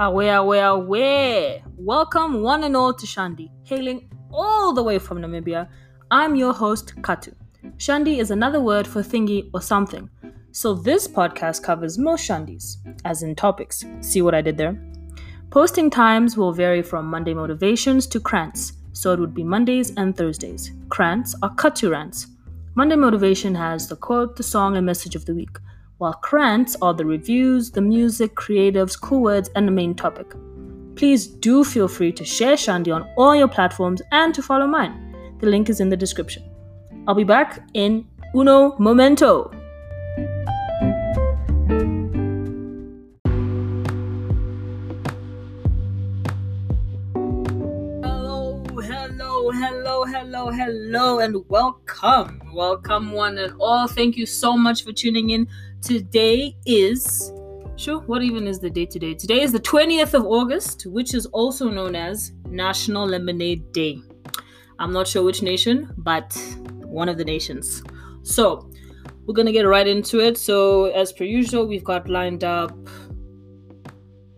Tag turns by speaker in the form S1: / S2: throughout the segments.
S1: Away, away, away. Welcome, one and all, to Shandi, hailing all the way from Namibia. I'm your host, Katu. Shandi is another word for thingy or something. So this podcast covers most Shandis, as in topics. See what I did there? Posting times will vary from Monday motivations to krants, so it would be Mondays and Thursdays. Krants are Katu rants. Monday motivation has the quote, the song, and message of the week while krants are the reviews, the music, creatives, cool words, and the main topic. Please do feel free to share Shandi on all your platforms and to follow mine. The link is in the description. I'll be back in uno momento. Hello, hello, and welcome. Welcome, one and all. Thank you so much for tuning in. Today is, sure, what even is the date today? Today is the 20th of August, which is also known as National Lemonade Day. I'm not sure which nation, but one of the nations. So, we're gonna get right into it. So, as per usual, we've got lined up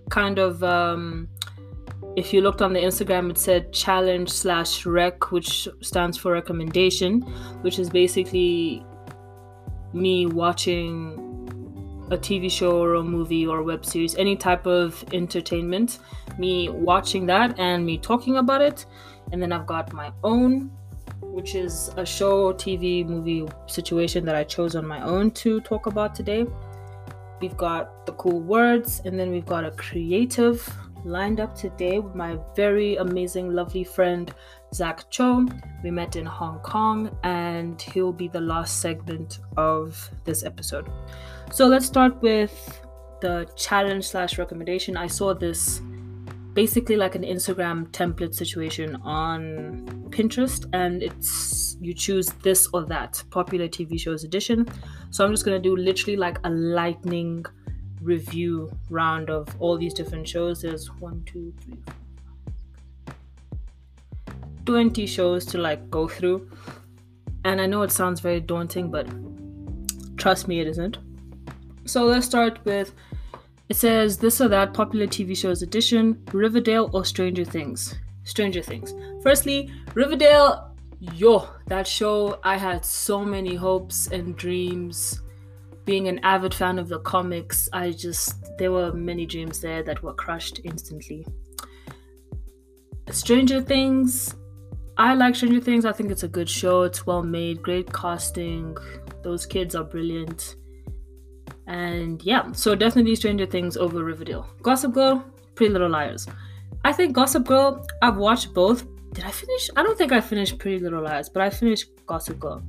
S1: kind of um if you looked on the Instagram, it said challenge slash rec, which stands for recommendation, which is basically me watching a TV show or a movie or a web series, any type of entertainment, me watching that and me talking about it. And then I've got my own, which is a show, TV, movie situation that I chose on my own to talk about today. We've got the cool words, and then we've got a creative lined up today with my very amazing, lovely friend Zach Cho. We met in Hong Kong, and he'll be the last segment of this episode. So let's start with the challenge slash recommendation. I saw this basically like an Instagram template situation on Pinterest, and it's you choose this or that popular TV shows edition. So I'm just gonna do literally like a lightning review round of all these different shows. There's one, two, three, four, 20 shows to like go through. And I know it sounds very daunting, but trust me, it isn't. So let's start with it says this or that popular TV shows edition Riverdale or Stranger Things. Stranger Things. Firstly, Riverdale, yo, that show, I had so many hopes and dreams being an avid fan of the comics, I just there were many dreams there that were crushed instantly. Stranger Things, I like Stranger Things. I think it's a good show. It's well made, great casting. Those kids are brilliant. And yeah, so definitely Stranger Things over Riverdale. Gossip Girl, Pretty Little Liars. I think Gossip Girl, I've watched both. Did I finish? I don't think I finished Pretty Little Liars, but I finished Gossip Girl.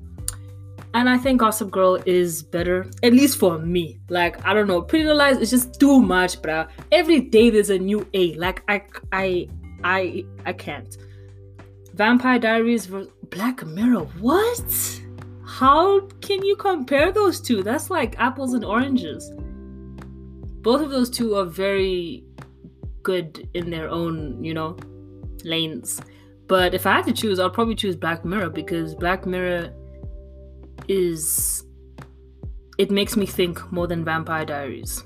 S1: And I think Gossip Girl is better, at least for me. Like, I don't know, Pretty Little Lies is just too much, bruh. Every day there's a new A. Like, I, I, I, I can't. Vampire Diaries versus Black Mirror. What? How can you compare those two? That's like apples and oranges. Both of those two are very good in their own, you know, lanes. But if I had to choose, I'll probably choose Black Mirror because Black Mirror is it makes me think more than Vampire Diaries.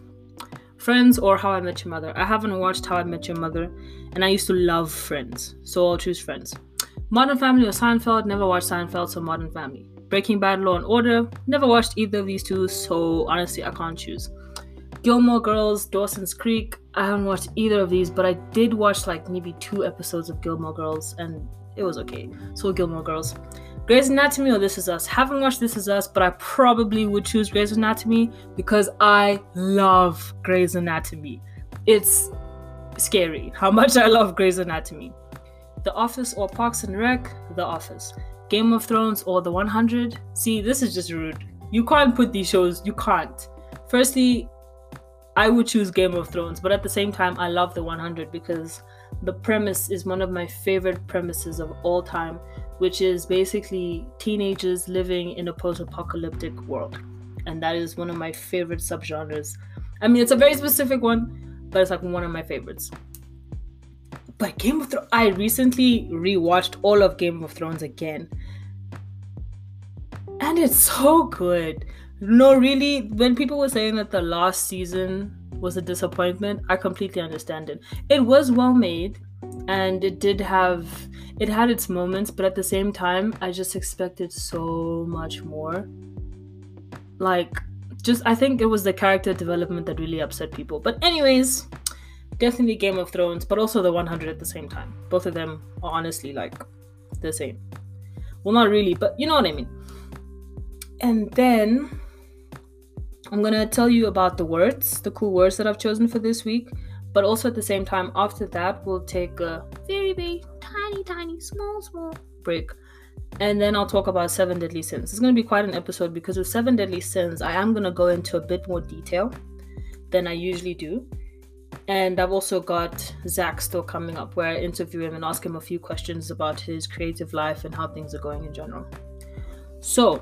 S1: Friends or How I Met Your Mother. I haven't watched How I Met Your Mother, and I used to love Friends, so I'll choose Friends. Modern Family or Seinfeld. Never watched Seinfeld, so Modern Family. Breaking Bad, Law and Order. Never watched either of these two, so honestly, I can't choose. Gilmore Girls, Dawson's Creek. I haven't watched either of these, but I did watch like maybe two episodes of Gilmore Girls, and it was okay. So Gilmore Girls. Grey's Anatomy or This Is Us. Haven't watched This Is Us, but I probably would choose Grey's Anatomy because I love Grey's Anatomy. It's scary how much I love Grey's Anatomy. The Office or Parks and Rec, The Office. Game of Thrones or The 100. See, this is just rude. You can't put these shows, you can't. Firstly, I would choose Game of Thrones, but at the same time, I love The 100 because the premise is one of my favorite premises of all time which is basically teenagers living in a post apocalyptic world. And that is one of my favorite subgenres. I mean, it's a very specific one, but it's like one of my favorites. But Game of Thrones, I recently rewatched all of Game of Thrones again. And it's so good. No, really, when people were saying that the last season was a disappointment, I completely understand it. It was well made and it did have it had its moments, but at the same time, I just expected so much more. Like just I think it was the character development that really upset people. But anyways, definitely Game of Thrones, but also the 100 at the same time. Both of them are honestly like the same. Well, not really, but you know what I mean. And then I'm gonna tell you about the words, the cool words that I've chosen for this week. But also at the same time, after that, we'll take a very, very tiny, tiny, small, small break. And then I'll talk about seven deadly sins. It's gonna be quite an episode because with seven deadly sins, I am gonna go into a bit more detail than I usually do. And I've also got Zach still coming up where I interview him and ask him a few questions about his creative life and how things are going in general. So,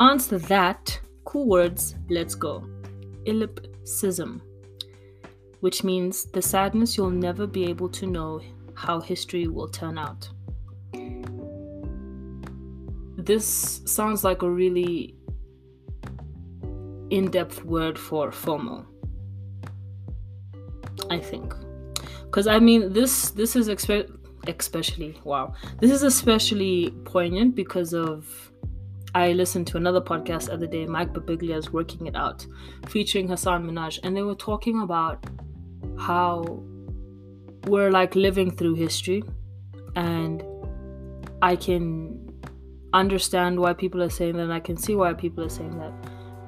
S1: answer that, cool words, let's go. Ellipsism, which means the sadness you'll never be able to know how history will turn out. This sounds like a really in depth word for FOMO I think. Cuz I mean this this is expe- especially wow. This is especially poignant because of I listened to another podcast the other day, Mike Birbiglia's Working It Out, featuring Hasan Minhaj, and they were talking about how we're like living through history and I can understand why people are saying that and I can see why people are saying that.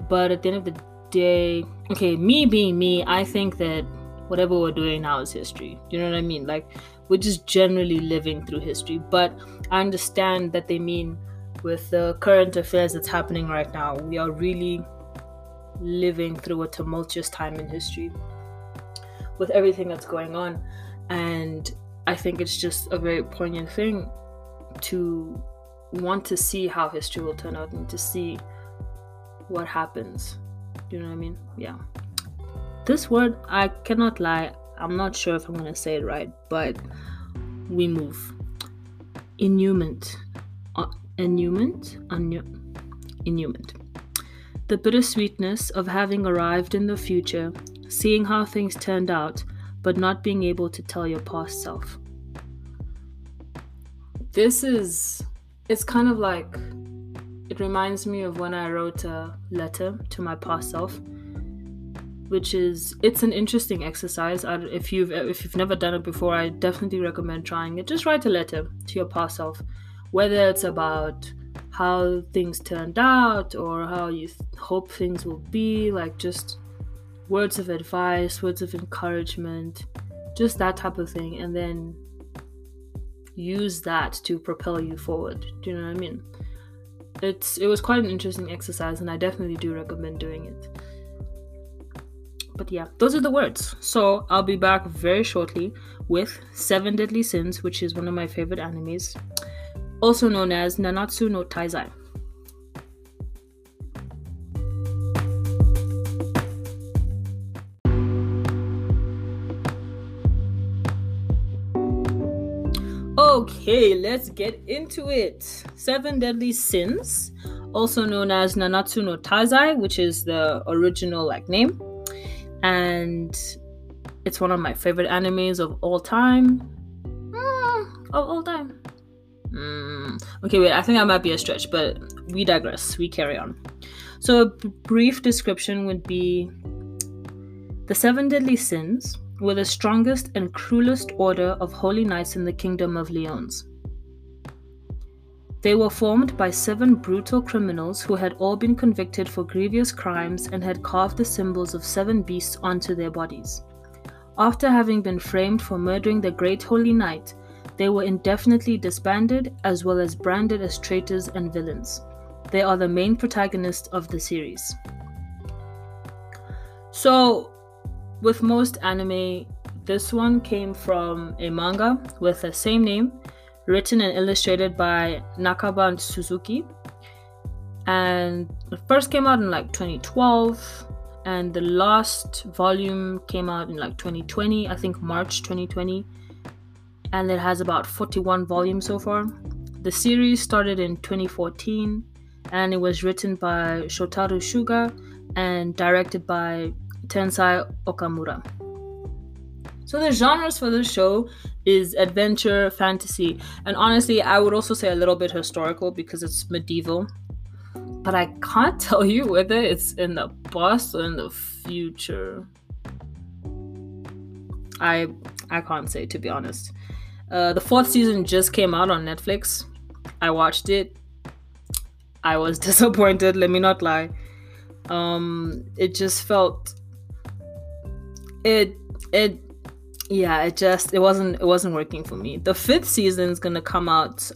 S1: But at the end of the day, okay, me being me, I think that whatever we're doing now is history. You know what I mean? Like we're just generally living through history. But I understand that they mean with the current affairs that's happening right now, we are really living through a tumultuous time in history with everything that's going on. And I think it's just a very poignant thing to want to see how history will turn out and to see what happens. Do you know what I mean? Yeah. This word, I cannot lie, I'm not sure if I'm going to say it right, but we move. Inumant. Uh? Inumant. The bittersweetness of having arrived in the future, seeing how things turned out, but not being able to tell your past self. This is, it's kind of like, it reminds me of when I wrote a letter to my past self which is it's an interesting exercise. I, if you've if you've never done it before, I definitely recommend trying it. Just write a letter to your past self, whether it's about how things turned out or how you th- hope things will be, like just words of advice, words of encouragement, just that type of thing, and then use that to propel you forward. Do you know what I mean? It's it was quite an interesting exercise, and I definitely do recommend doing it. But yeah, those are the words. So I'll be back very shortly with Seven Deadly Sins, which is one of my favorite animes, also known as Nanatsu no Taizai. Okay, let's get into it. Seven Deadly Sins, also known as Nanatsu no Taizai, which is the original like name and it's one of my favorite animes of all time. Mm, of all time. Mm. Okay, wait, I think I might be a stretch, but we digress. We carry on. So, a b- brief description would be the seven deadly sins were the strongest and cruelest order of holy knights in the kingdom of Liones. They were formed by seven brutal criminals who had all been convicted for grievous crimes and had carved the symbols of seven beasts onto their bodies. After having been framed for murdering the Great Holy Knight, they were indefinitely disbanded as well as branded as traitors and villains. They are the main protagonists of the series. So, with most anime, this one came from a manga with the same name written and illustrated by Nakaba Suzuki. And it first came out in like 2012, and the last volume came out in like 2020, I think March 2020. And it has about 41 volumes so far. The series started in 2014 and it was written by Shotaro Suga and directed by Tensai Okamura. So the genres for the show is adventure, fantasy, and honestly, I would also say a little bit historical because it's medieval. But I can't tell you whether it's in the past or in the future. I I can't say to be honest. Uh, the fourth season just came out on Netflix. I watched it. I was disappointed. Let me not lie. Um, it just felt it it yeah it just it wasn't it wasn't working for me. The fifth season is gonna come out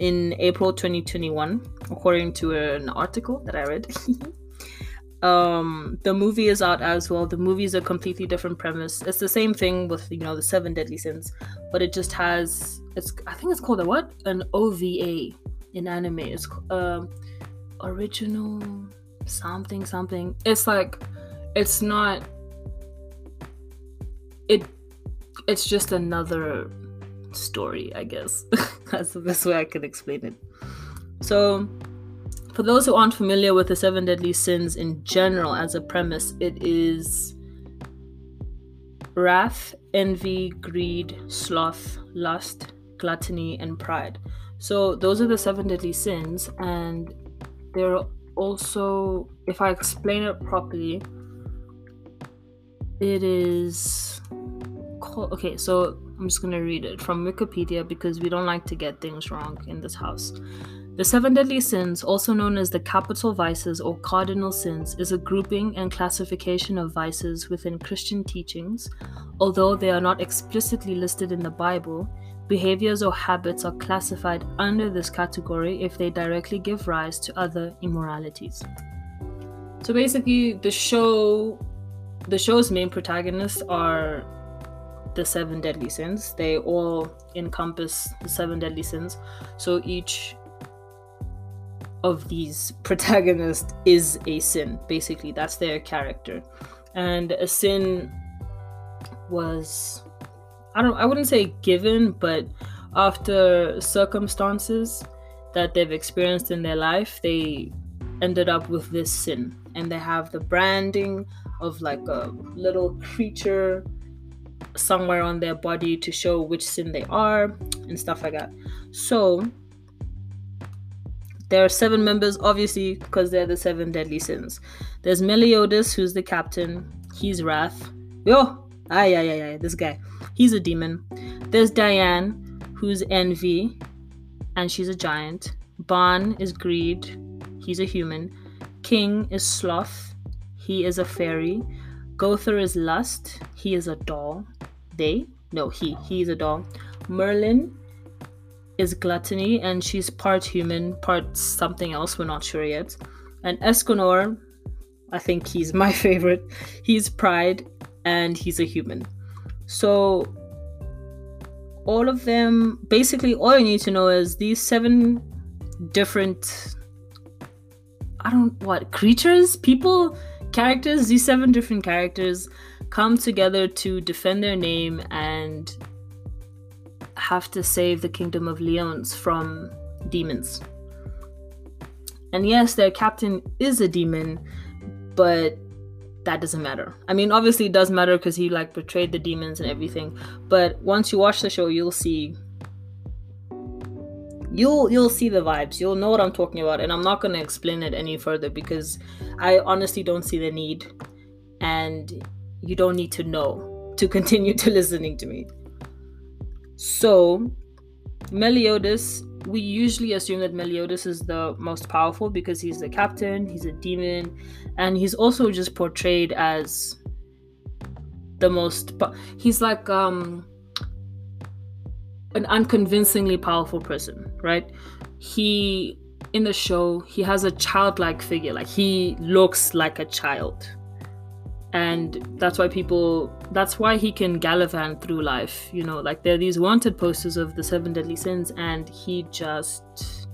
S1: in April 2021, according to an article that I read. um the movie is out as well. The movie is a completely different premise. It's the same thing with you know the seven deadly sins but it just has it's i think it's called a what? An ova in anime. It's um original something something. It's like it's not it it's just another story i guess that's the best way i can explain it so for those who aren't familiar with the seven deadly sins in general as a premise, it is wrath, envy, greed, sloth, lust, gluttony, and pride. So those are the seven deadly sins, and they're also, if I explain it properly, it is called. Okay, so I'm just gonna read it from Wikipedia because we don't like to get things wrong in this house. The seven deadly sins, also known as the capital vices or cardinal sins, is a grouping and classification of vices within Christian teachings. Although they are not explicitly listed in the Bible, behaviors or habits are classified under this category if they directly give rise to other immoralities. So basically, the show, the show's main protagonists are the seven deadly sins. They all encompass the seven deadly sins. So each of these protagonists is a sin basically that's their character and a sin was i don't i wouldn't say given but after circumstances that they've experienced in their life they ended up with this sin and they have the branding of like a little creature somewhere on their body to show which sin they are and stuff like that so there are seven members, obviously, because they're the seven deadly sins. There's Meliodas, who's the captain. He's wrath. Yo, ay, ay, ay, ay, this guy. He's a demon. There's Diane, who's envy, and she's a giant. Ban is greed. He's a human. King is sloth. He is a fairy. Gowther is lust. He is a doll. They? No, he. He is a doll. Merlin is gluttony, and she's part human, part something else. We're not sure yet. And Escanor, I think he's my favorite. He's pride, and he's a human. So all of them, basically, all you need to know is these seven different. I don't what creatures, people, characters. These seven different characters come together to defend their name and have to save the kingdom of Liones from demons. And yes, their captain is a demon, but that doesn't matter. I mean, obviously it does matter because he like betrayed the demons and everything. But once you watch the show, you'll see you'll you'll see the vibes. You'll know what I'm talking about, and I'm not gonna explain it any further because I honestly don't see the need, and you don't need to know to continue to listening to me. So, Meliodas, we usually assume that Meliodas is the most powerful because he's the captain, he's a demon, and he's also just portrayed as the most he's like um an unconvincingly powerful person, right? He in the show, he has a childlike figure, like he looks like a child. And that's why people that's why he can gallivant through life you know? Like there are these wanted posters of the seven deadly sins and he just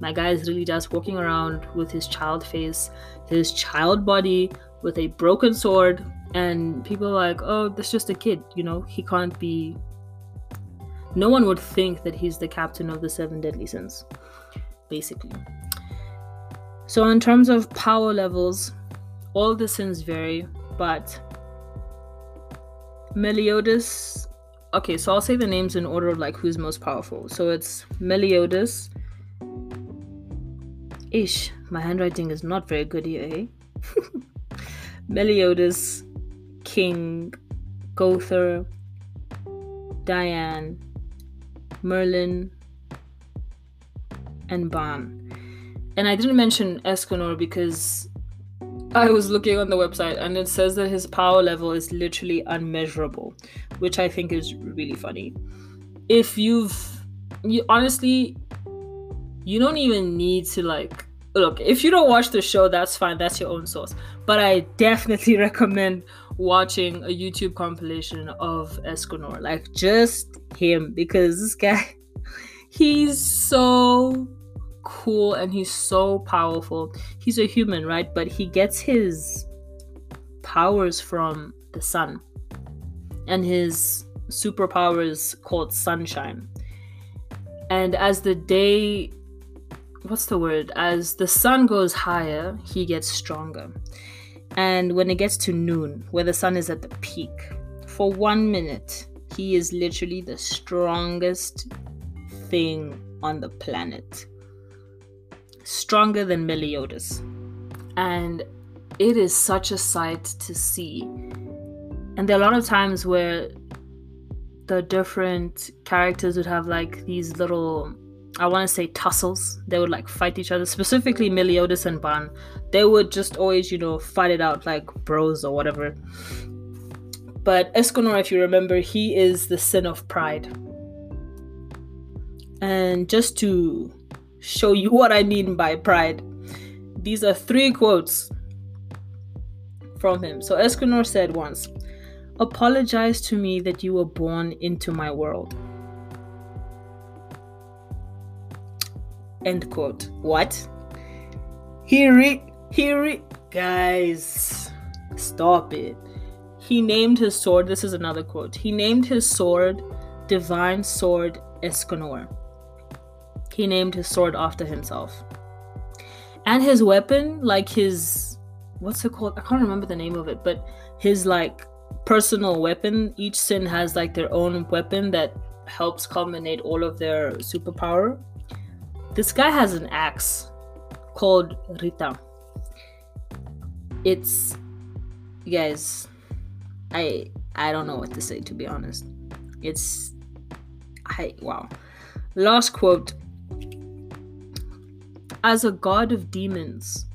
S1: my guy is really just walking around with his child face his child body with a broken sword and people are like oh that's just a kid you know? He can't be no one would think that he's the captain of the seven deadly sins basically so in terms of power levels all the sins vary but Meliodas. Okay, so I'll say the names in order of like who's most powerful. So it's Meliodas. Ish, my handwriting is not very good here, eh? Meliodas, King, Gowther, Diane, Merlin, and Ban. And I didn't mention Escanor because I was looking on the website and it says that his power level is literally unmeasurable, which I think is really funny. If you've you honestly you don't even need to like look, if you don't watch the show, that's fine, that's your own source. But I definitely recommend watching a YouTube compilation of Escanor. Like just him because this guy he's so cool and he's so powerful. He's a human, right? But he gets his powers from the sun. And his superpower is called sunshine. And as the day what's the word? As the sun goes higher, he gets stronger. And when it gets to noon, where the sun is at the peak, for one minute, he is literally the strongest thing on the planet stronger than Meliodas. And it is such a sight to see. And there are a lot of times where the different characters would have like these little I want to say tussles. They would like fight each other. Specifically, Meliodas and Ban. They would just always, you know, fight it out like bros or whatever. But Escanor, if you remember, he is the sin of pride. And just to show you what I mean by pride. These are three quotes from him. So Escanor said once, Apologize to me that you were born into my world. End quote. What? He re he re guys stop it. He named his sword, this is another quote. He named his sword Divine Sword Escanor he named his sword after himself. And his weapon, like his what's it called? I can't remember the name of it, but his like personal weapon, each sin has like their own weapon that helps culminate all of their superpower. This guy has an axe called Rhitta. It's guys, I I don't know what to say to be honest. It's I wow. Last quote as a god of demons,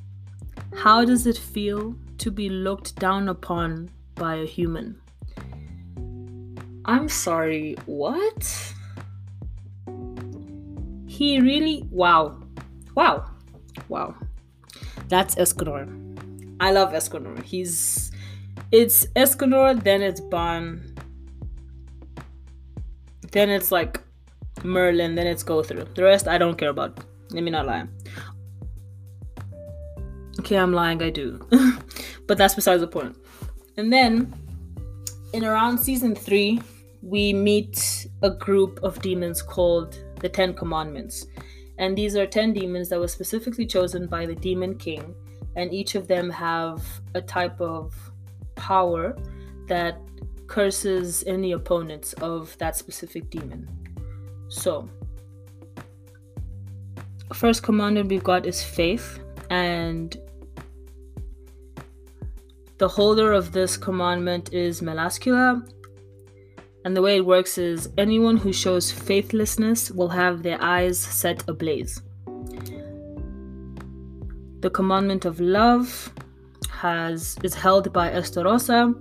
S1: how does it feel to be looked down upon by a human? I'm sorry, what? He really. Wow. Wow. Wow. That's Escanor. I love Escanor. He's. It's Escanor, then it's Ban. Then it's like Merlin, then it's Gowther. The rest I don't care about. Let me not lie. Okay, I'm lying, I do. but that's besides the point. And then in around season three, we meet a group of demons called the Ten Commandments. And these are 10 demons that were specifically chosen by the Demon King. And each of them have a type of power that curses any opponents of that specific demon. So, first commandment we've got is faith, and the holder of this commandment is Melascula. And the way it works is anyone who shows faithlessness will have their eyes set ablaze. The commandment of love has is held by Estarossa,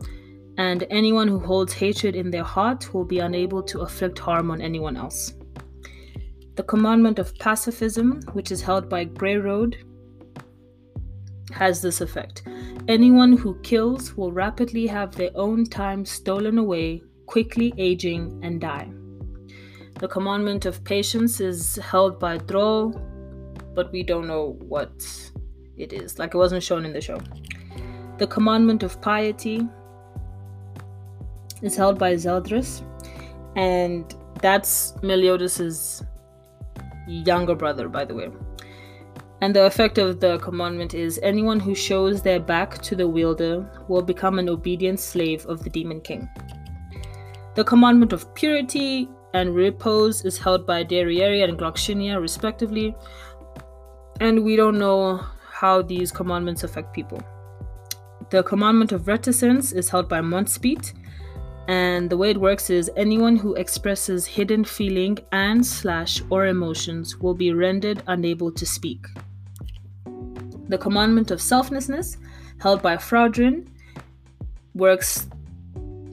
S1: and anyone who holds hatred in their heart will be unable to afflict harm on anyone else. The commandment of pacifism, which is held by Grayroad, has this effect. Anyone who kills will rapidly have their own time stolen away, quickly aging and die. The commandment of patience is held by Drole, but we don't know what it is. Like it wasn't shown in the show. The commandment of piety is held by Zeldris, and that's Meliodas's younger brother, by the way. And the effect of the commandment is anyone who shows their back to the wielder will become an obedient slave of the demon king. The commandment of purity and repose is held by Derieri and Gloxinia, respectively, and we don't know how these commandments affect people. The commandment of reticence is held by Montspeet, and the way it works is anyone who expresses hidden feeling and slash or emotions will be rendered unable to speak. The commandment of selflessness, held by Fraudrin, works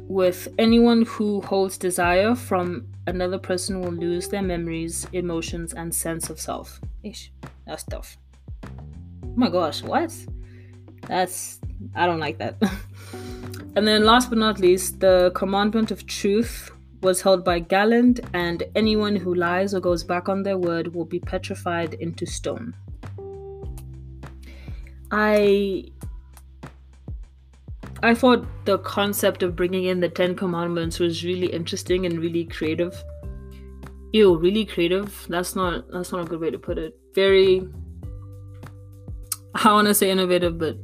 S1: with anyone who holds desire from another person will lose their memories, emotions, and sense of self. Ish, that's tough. Oh my gosh, what? That's I don't like that. and then last but not least, the commandment of truth was held by Galland, and anyone who lies or goes back on their word will be petrified into stone. I I thought the concept of bringing in the Ten Commandments was really interesting and really creative. Ew, really creative. That's not that's not a good way to put it. Very I want to say innovative, but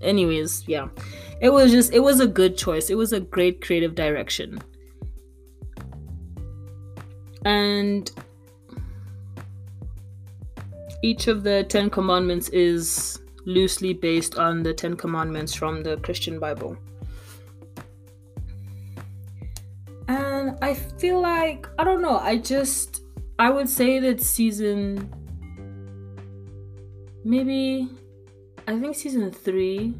S1: anyways, yeah. It was just it was a good choice. It was a great creative direction. And each of the 10 commandments is loosely based on the Ten Commandments from the Christian Bible. And I feel like, I don't know, I just, I would say that season, maybe, I think season three,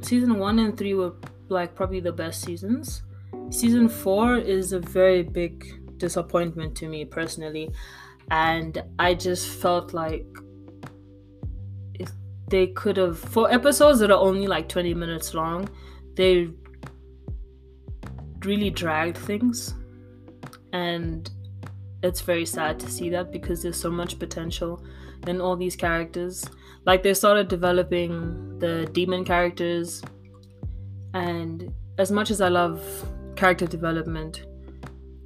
S1: season one and three were like probably the best seasons. Season four is a very big disappointment to me personally. And I just felt like they could have for episodes that are only like 20 minutes long they really dragged things. And it's very sad to see that because there's so much potential in all these characters. Like they started developing the demon characters. And as much as i love character development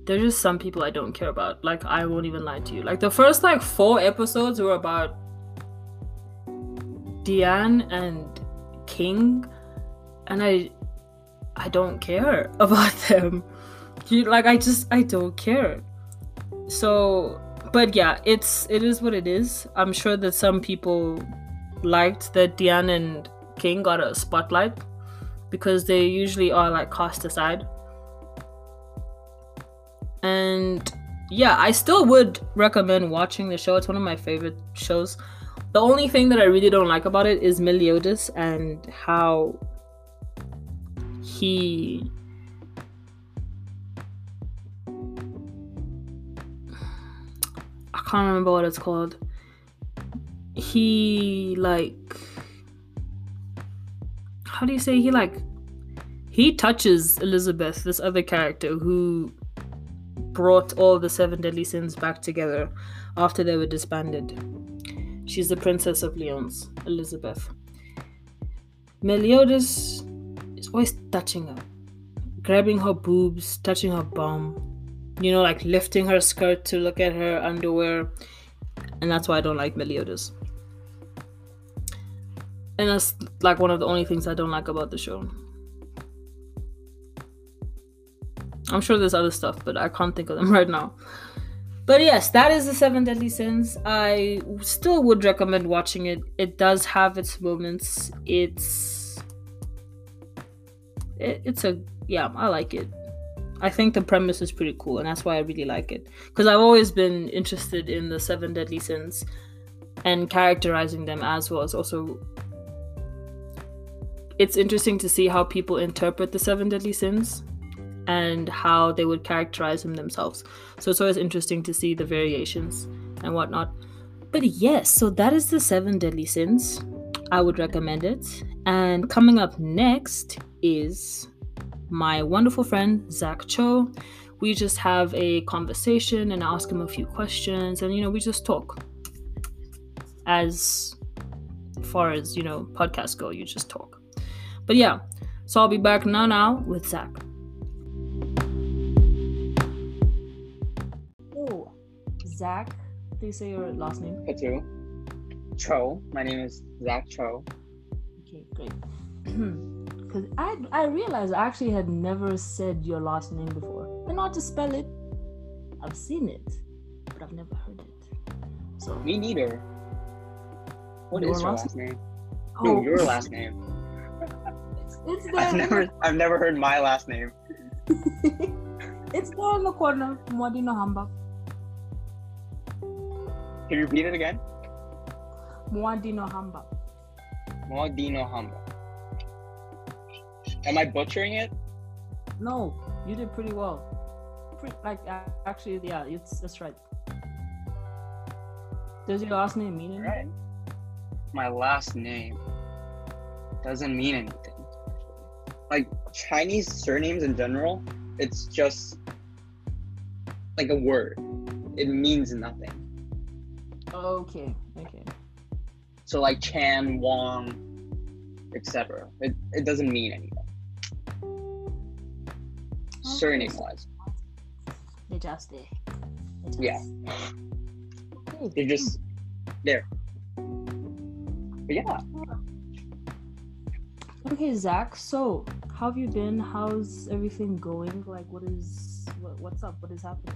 S1: there's just some people i don't care about. Like i won't even lie to you. Like the first like four episodes were about Diane and King, and I I don't care about them. You, like I just I don't care. So, but yeah, it's it is what it is. I'm sure that some people liked that Diane and King got a spotlight because they usually are like cast aside. And yeah, I still would recommend watching the show. It's one of my favorite shows. The only thing that I really don't like about it is Meliodas and how he I can't remember what it's called. He like how do you say he like he touches Elizabeth, this other character who brought all the seven deadly sins back together after they were disbanded. She's the Princess of Liones, Elizabeth. Meliodas is always touching her, grabbing her boobs, touching her bum, you know, like lifting her skirt to look at her underwear. And that's why I don't like Meliodas. And that's like one of the only things I don't like about the show. I'm sure there's other stuff, but I can't think of them right now. But yes, that is the Seven Deadly Sins. I still would recommend watching it. It does have its moments. It's it, it's a yeah, I like it. I think the premise is pretty cool, and that's why I really like it. Because I've always been interested in the Seven Deadly Sins and characterizing them as well. It's also it's interesting to see how people interpret the Seven Deadly Sins and how they would characterize them themselves. So it's always interesting to see the variations and whatnot. But yes, so that is the seven deadly sins. I would recommend it. And coming up next is my wonderful friend Zach Cho. We just have a conversation and ask him a few questions, and you know, we just talk. As far as you know, podcasts go, you just talk. But yeah, so I'll be back now now with Zach. Zach. Please say your last name.
S2: Patu. Cho. My name is Zach Cho.
S1: Okay, great. Because I I realized I actually had never said your last name before. Know how to spell it. I've seen it, but I've never heard it. So
S2: Me neither. What
S1: Your
S2: is your
S1: last
S2: last name?
S1: oh,
S2: No, your last name.
S1: It's, it's
S2: I've never I've never heard my last name.
S1: it's there in the corner. Mwadino Hamba.
S2: Can you repeat it again?
S1: Mwadino Hamba.
S2: Modino Hamba. Am I butchering it?
S1: No, you did pretty well. Pre- like a- actually, yeah, it's that's right. Does your last name mean anything?
S2: Right. My last name doesn't mean anything. Like Chinese surnames in general, it's just like a word. It means nothing.
S1: Okay, okay.
S2: So like Chan, Wong, etc. It it doesn't mean anything. Surname wise.
S1: They just there.
S2: Yeah.
S1: Okay.
S2: They're just there. But yeah.
S1: Okay, Zach. So, how have you been? How's everything going? Like, what is what, what's up? What is happening?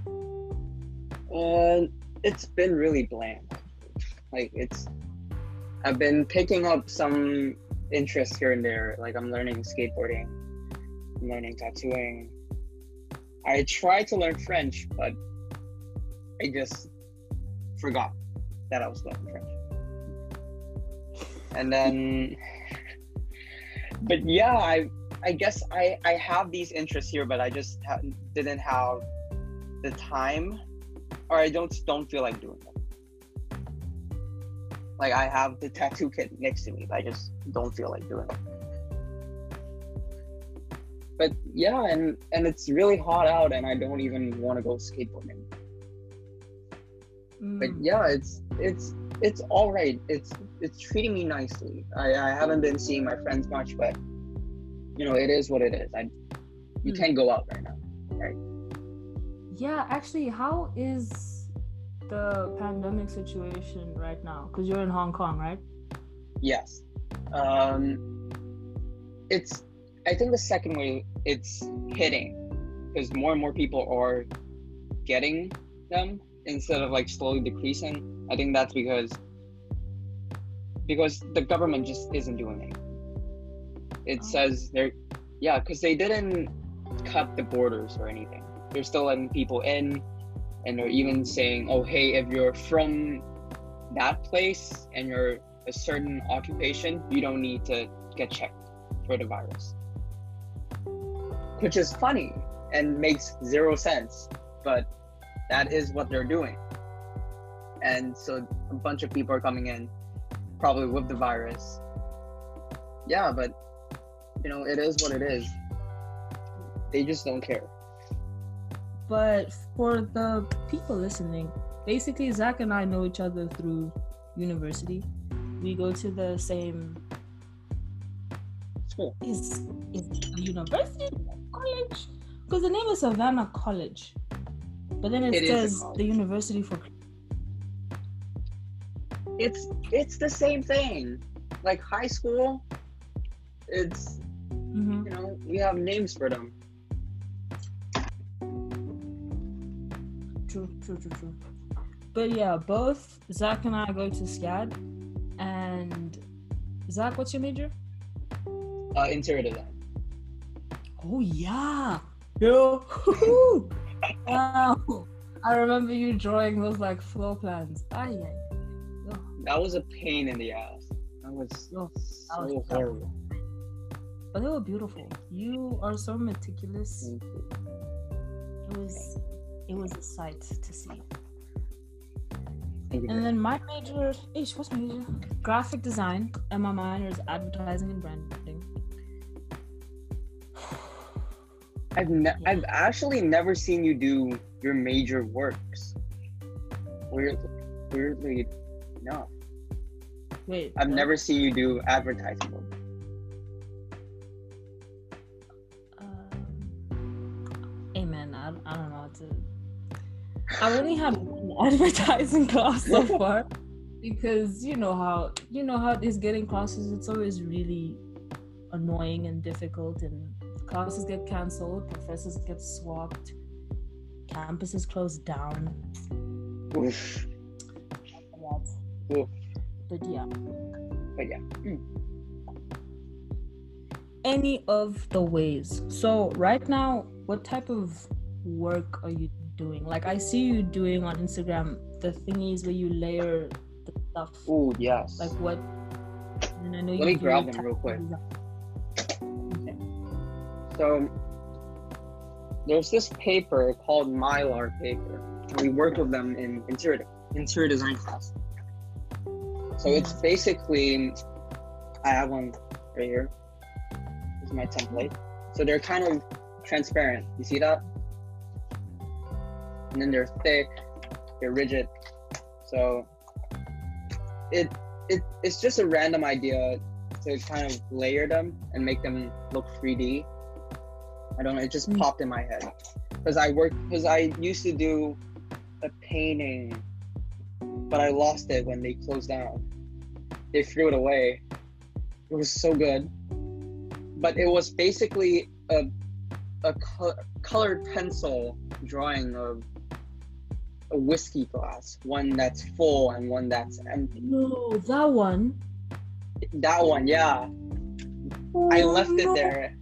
S2: Uh, it's been really bland. Like it's, I've been picking up some interest here and there. Like I'm learning skateboarding, I'm learning tattooing. I tried to learn French, but I just forgot that I was learning French. And then, but yeah, I I guess I I have these interests here, but I just ha- didn't have the time or I don't don't feel like doing them. Like I have the tattoo kit next to me, but I just don't feel like doing it. But yeah, and and it's really hot out, and I don't even want to go skateboarding. But
S1: Mm,
S2: yeah, it's it's it's all right. It's it's treating me nicely. I I haven't been seeing my friends much, but you know it is what it is. I you
S1: Hmm.
S2: can't go out right now.
S1: Yeah, actually, how is the pandemic situation right now? Because you're in Hong Kong, right?
S2: Yes. Um, it's, I think the second way it's hitting because more and more people are getting them instead of like slowly decreasing. I think that's because because the government just isn't doing it. It
S1: Oh.
S2: says they're yeah, because they didn't cut the borders or anything. They're still letting people in, and they're even saying, "Oh, hey, if you're from that place and you're a certain occupation, you don't need to get checked for the virus." Which is funny and makes zero sense, but that is what they're doing. And so a bunch of people are coming in, probably with the virus. Yeah, but you know, it is what it is. They just don't care.
S1: But for the people listening, basically, Zach and I know each other through university. We go to the same
S2: School.
S1: is is a university college because the name is Savannah College, but then it,
S2: It
S1: says the University for.
S2: It's it's the same thing. Like high school, it's
S1: Mhm.
S2: you know, we have names for them.
S1: True, true, true, true. But yeah, both Zach and I go to SCAD, and Zach, what's your major?
S2: Uh, interior design.
S1: Oh yeah, yo, wow! I remember you drawing those like floor plans. Ah yeah.
S2: That was a pain in the ass. That was
S1: Oh,
S2: so
S1: that was
S2: horrible.
S1: But they were beautiful. You are so meticulous. It was it was a sight to see. And then my major, ish, what's my major? Graphic design, and my minor is advertising and branding.
S2: I've ne- I've actually never seen you do your major works. Weirdly, weirdly enough,
S1: Wait,
S2: I've
S1: what?
S2: never seen you do advertising work.
S1: I, I don't know how to. I only had one advertising class so far. because you know how you know how these getting classes it's always really annoying and difficult and classes get cancelled professors get swapped campuses closed down
S2: Oof. Oof.
S1: but yeah
S2: But yeah. Mm.
S1: any of the ways so right now what type of work are you doing like i see you doing on instagram the thingies where you layer the stuff
S2: Oh yes.
S1: like what and I know
S2: Let
S1: you
S2: me grab them real quick.
S1: Okay.
S2: So there's this paper called Mylar paper. We work with them in interior interior design class. So it's mm-hmm. basically I have one right here. This is my template. So they're kind of transparent. You see that? And then they're thick, they're rigid. So it it it's just a random idea to kind of layer them and make them look 3D. I don't know, it just
S1: Mm.
S2: popped in my head. Because I work because I used to do a painting, but I lost it when they closed down. They threw it away. It was so good. But it was basically a a co- colored pencil drawing of a whiskey glass, one that's full and one that's empty.
S1: no that one
S2: That one, yeah. I
S1: Oh,
S2: left it there.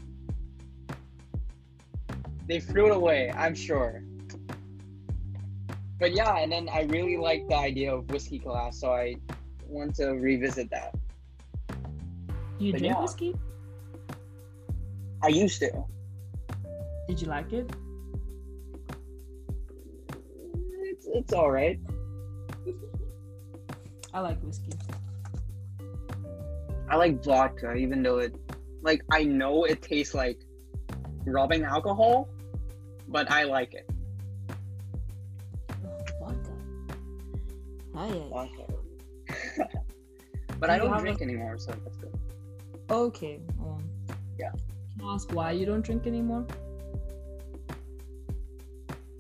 S2: They threw it away, I'm sure. But yeah, and then I really like the idea of whiskey glass, so I want to revisit that.
S1: you
S2: but
S1: drink
S2: yeah.
S1: whiskey
S2: I used to.
S1: did you like it
S2: It's all right.
S1: i like whiskey
S2: I like vodka, even though it, like, I know it tastes like rubbing alcohol, but I like it.
S1: Vodka Aye.
S2: Vodka. but
S1: Do
S2: I don't drink anymore, so that's good.
S1: okay um,
S2: Yeah.
S1: can i ask why you don't drink anymore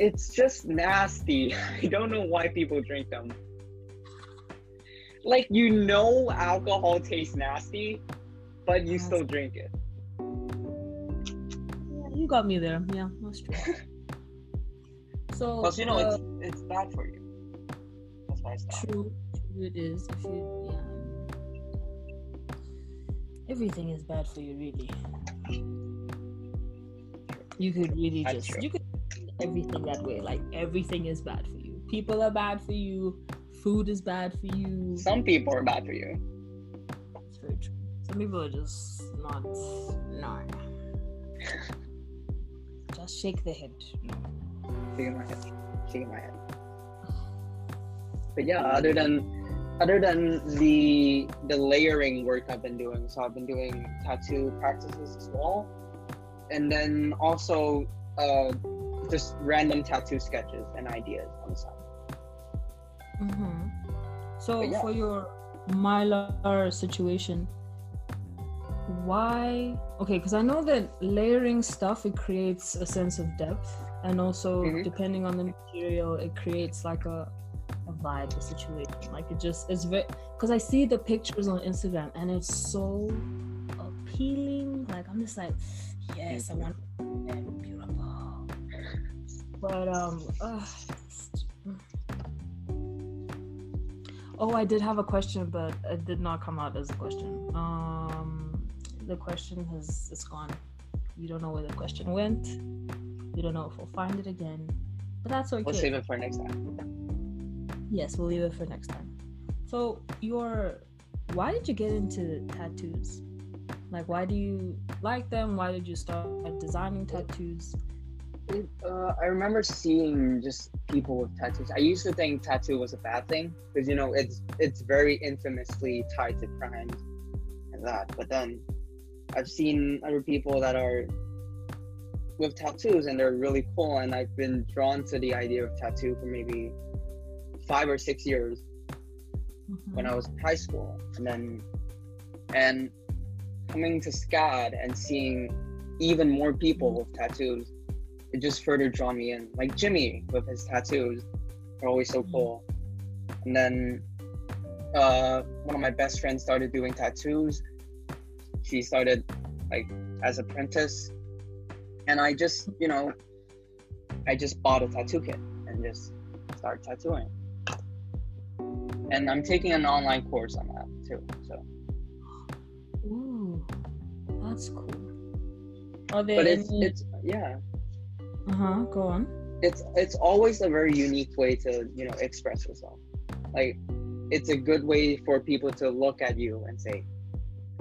S2: It's just nasty. I don't know why people drink them. Like you know alcohol tastes nasty, but you still drink it.
S1: yeah, you got me there yeah that's true so
S2: Plus, you know,
S1: uh,
S2: it's it's bad for you. That's why I stopped.
S1: True, true it is. If you, yeah, everything is bad for you, really. You could really
S2: That's
S1: just,
S2: true.
S1: you could everything that way. Like everything is bad for you. People are bad for you. Food is bad for you.
S2: Some people are bad for you.
S1: It's very true. Some people are just not. No. just shake the head.
S2: Shaking my head. Shaking my head. But yeah, other than other than the the layering work I've been doing, so I've been doing tattoo practices as well, and then also uh, just random tattoo sketches and ideas on the side.
S1: Mm-hmm. So
S2: yeah.
S1: for your mylar situation, why? Okay, because I know that layering stuff it creates a sense of depth, and also
S2: Mhm.
S1: depending on the material, it creates like a a vibe, a situation. Like it just it's very because I see the pictures on Instagram and it's so appealing. Like I'm just like, yes, I want that beautiful. But um, it's- Oh, I did have a question, but it did not come out as a question. Um, the question has it's gone. You don't know where the question went. You don't know if we'll find it again, but that's okay.
S2: We'll save it for next time.
S1: Yes, we'll leave it for next time. So, your why did you get into tattoos? Like, why do you like them? Why did you start designing tattoos?
S2: Uh, I remember seeing just people with tattoos. I used to think tattoo was a bad thing because you know it's it's very infamously tied to crime and that. But then I've seen other people that are with tattoos and they're really cool, and I've been drawn to the idea of tattoo for maybe five or six years when I was in high school, and then and coming to SCAD and seeing even more people with tattoos, it just further drawn me in. Like Jimmy with his tattoos are always so cool, and then uh, one of my best friends started doing tattoos. She started like as apprentice, and I just you know, I just bought a tattoo kit and just started tattooing. And I'm taking an online course on that too. So.
S1: Ooh, that's cool. Are there
S2: But it's
S1: any...
S2: it's yeah.
S1: Uh huh. Go on.
S2: it's it's always a very unique way to you know express yourself like it's a good way for people to look at you and say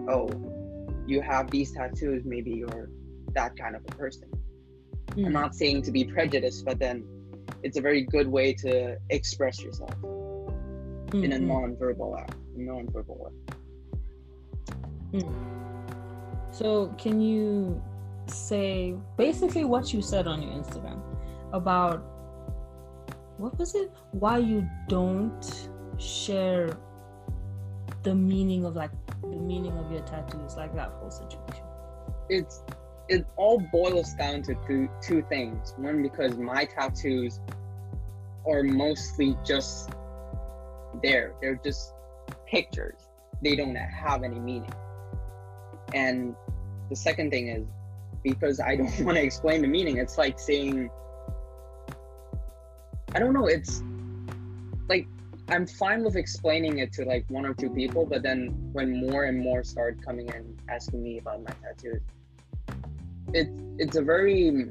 S2: oh you have these tattoos maybe you're that kind of a person i'm
S1: Mm.
S2: not saying to be prejudiced but then it's a very good way to express yourself in a
S1: Mm, mm,
S2: non-verbal act non-verbal way
S1: mm. So, can you say basically what you said on your Instagram about what was it? Why you don't share the meaning of like the meaning of your tattoos, like that whole situation.
S2: it's it all boils down to two, two things. One, because my tattoos are mostly just there. They're just pictures. They don't have any meaning. And the second thing is because I don't want to explain the meaning. It's like saying I don't know, it's like I'm fine with explaining it to like one or two people, but then when more and more start coming in asking me about my tattoos, it it's a very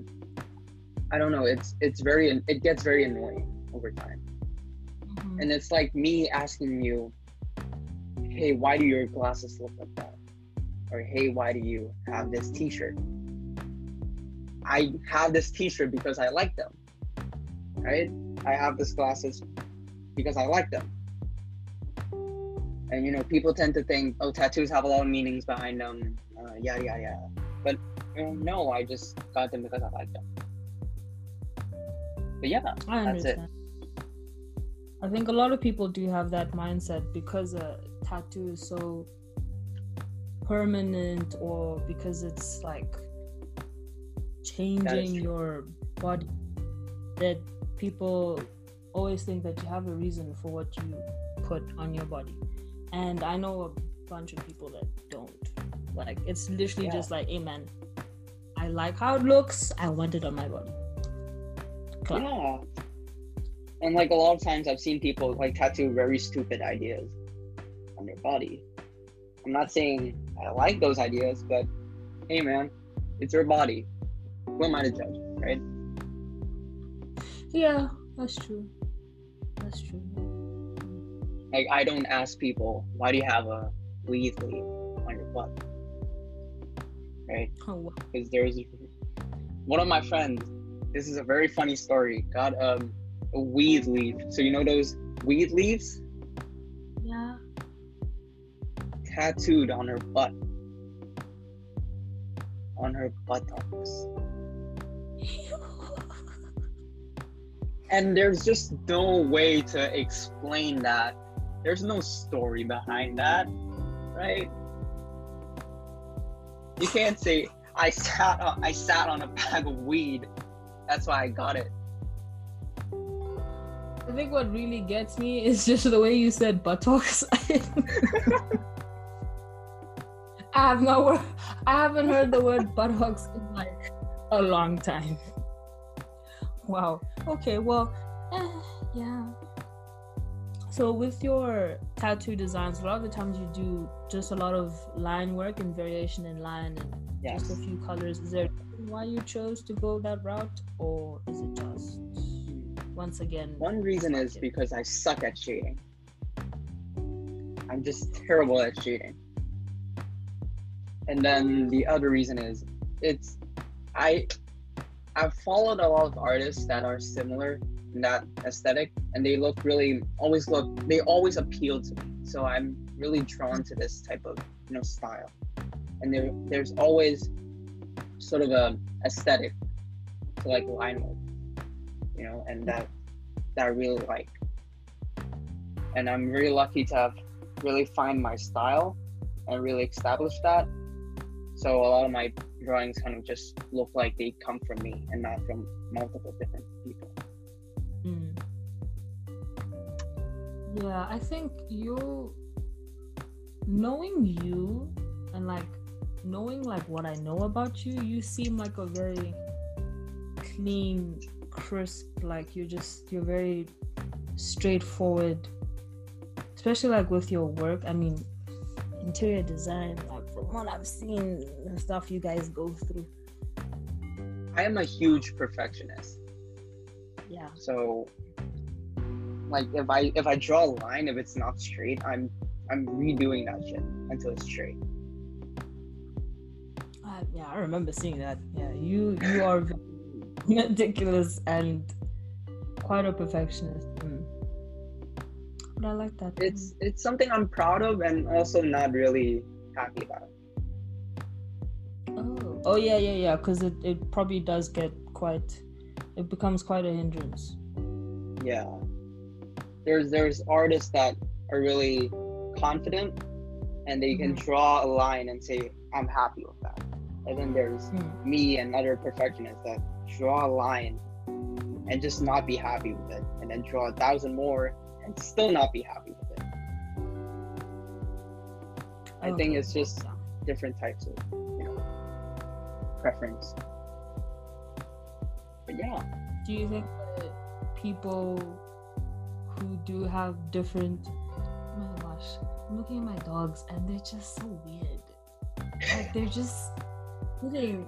S2: I don't know, it's it's very it gets very annoying over time.
S1: Mhm.
S2: And it's like me asking you, hey, why do your glasses look like that? Or hey, why do you have this t-shirt? I have this t-shirt because I like them. Right? I have these glasses because I like them. And you know, people tend to think, oh, tattoos have a lot of meanings behind them, uh, yada yada yada. But you know, no, I just got them because I like them. But yeah,
S1: I
S2: That's it.
S1: understand. I think a lot of people do have that mindset because a tattoo is so permanent or because it's like changing your body that people always think that you have a reason for what you put on your body. And I know a bunch of people that don't. Like it's literally
S2: Yeah.
S1: just like, hey man, I like how it looks, I want it on my body. Clap.
S2: Yeah. And like a lot of times I've seen people like tattoo very stupid ideas on their body. I'm not saying I like those ideas, but hey man, it's your body. Who am I to judge, right?
S1: Yeah, that's true. That's true.
S2: Like I don't ask people, why do you have a weed leaf on your butt? Right?
S1: Oh, wow.
S2: Because there's one of my friends, this is a very funny story, got um a weed leaf. So you know those weed leaves?
S1: Yeah.
S2: tattooed on her butt. On her buttocks. And there's just no way to explain that. There's no story behind that, right? You can't say I sat on, I sat on a bag of weed. That's why I got it.
S1: I think what really gets me is just the way you said buttocks. I have no. I haven't heard the word buttocks in like a long time. Wow. Okay. Well, eh, yeah. So with your tattoo designs, a lot of the times you do just a lot of line work and variation in line and
S2: Yes.
S1: just a few colors. Is there why you chose to go that route, or is it just once again?
S2: One reason is because I suck at shading. I'm just terrible at shading. And then the other reason is it's I I've followed a lot of artists that are similar in that aesthetic and they look really always look they always appeal to me. So I'm really drawn to this type of you know style. And there there's always sort of a aesthetic to like line work. You know, and that that I really like. And I'm really lucky to have really find my style and really establish that. So a lot of my drawings kind of just look like they come from me and not from multiple different people.
S1: Mm. Yeah, I think you knowing you and like knowing like what I know about you, you seem like a very clean, crisp, like you're just you're very straightforward. Especially like with your work. I mean interior design, like from what I've seen the stuff you guys go through.
S2: I am a huge perfectionist.
S1: Yeah.
S2: So like if I if I draw a line if it's not straight, I'm I'm redoing that shit until it's straight.
S1: Uh, yeah, I remember seeing that. Yeah, you you are meticulous and quite a perfectionist. Mm. But I like that.
S2: It's it's something I'm proud of and also not really happy about.
S1: Oh, yeah, yeah, yeah. Because it, it probably does get quite. It becomes quite a hindrance.
S2: Yeah. There's there's artists that are really confident and they can
S1: Mhm.
S2: draw a line and say I'm happy with that. And then there's
S1: Hmm.
S2: me and other perfectionists that draw a line and just not be happy with it, and then draw a thousand more and still not be happy with it. I think it's just different types of, preference. But yeah,
S1: Do you think that people who do have different? Oh my gosh, I'm looking at my dogs and they're just so weird. Like they're just sitting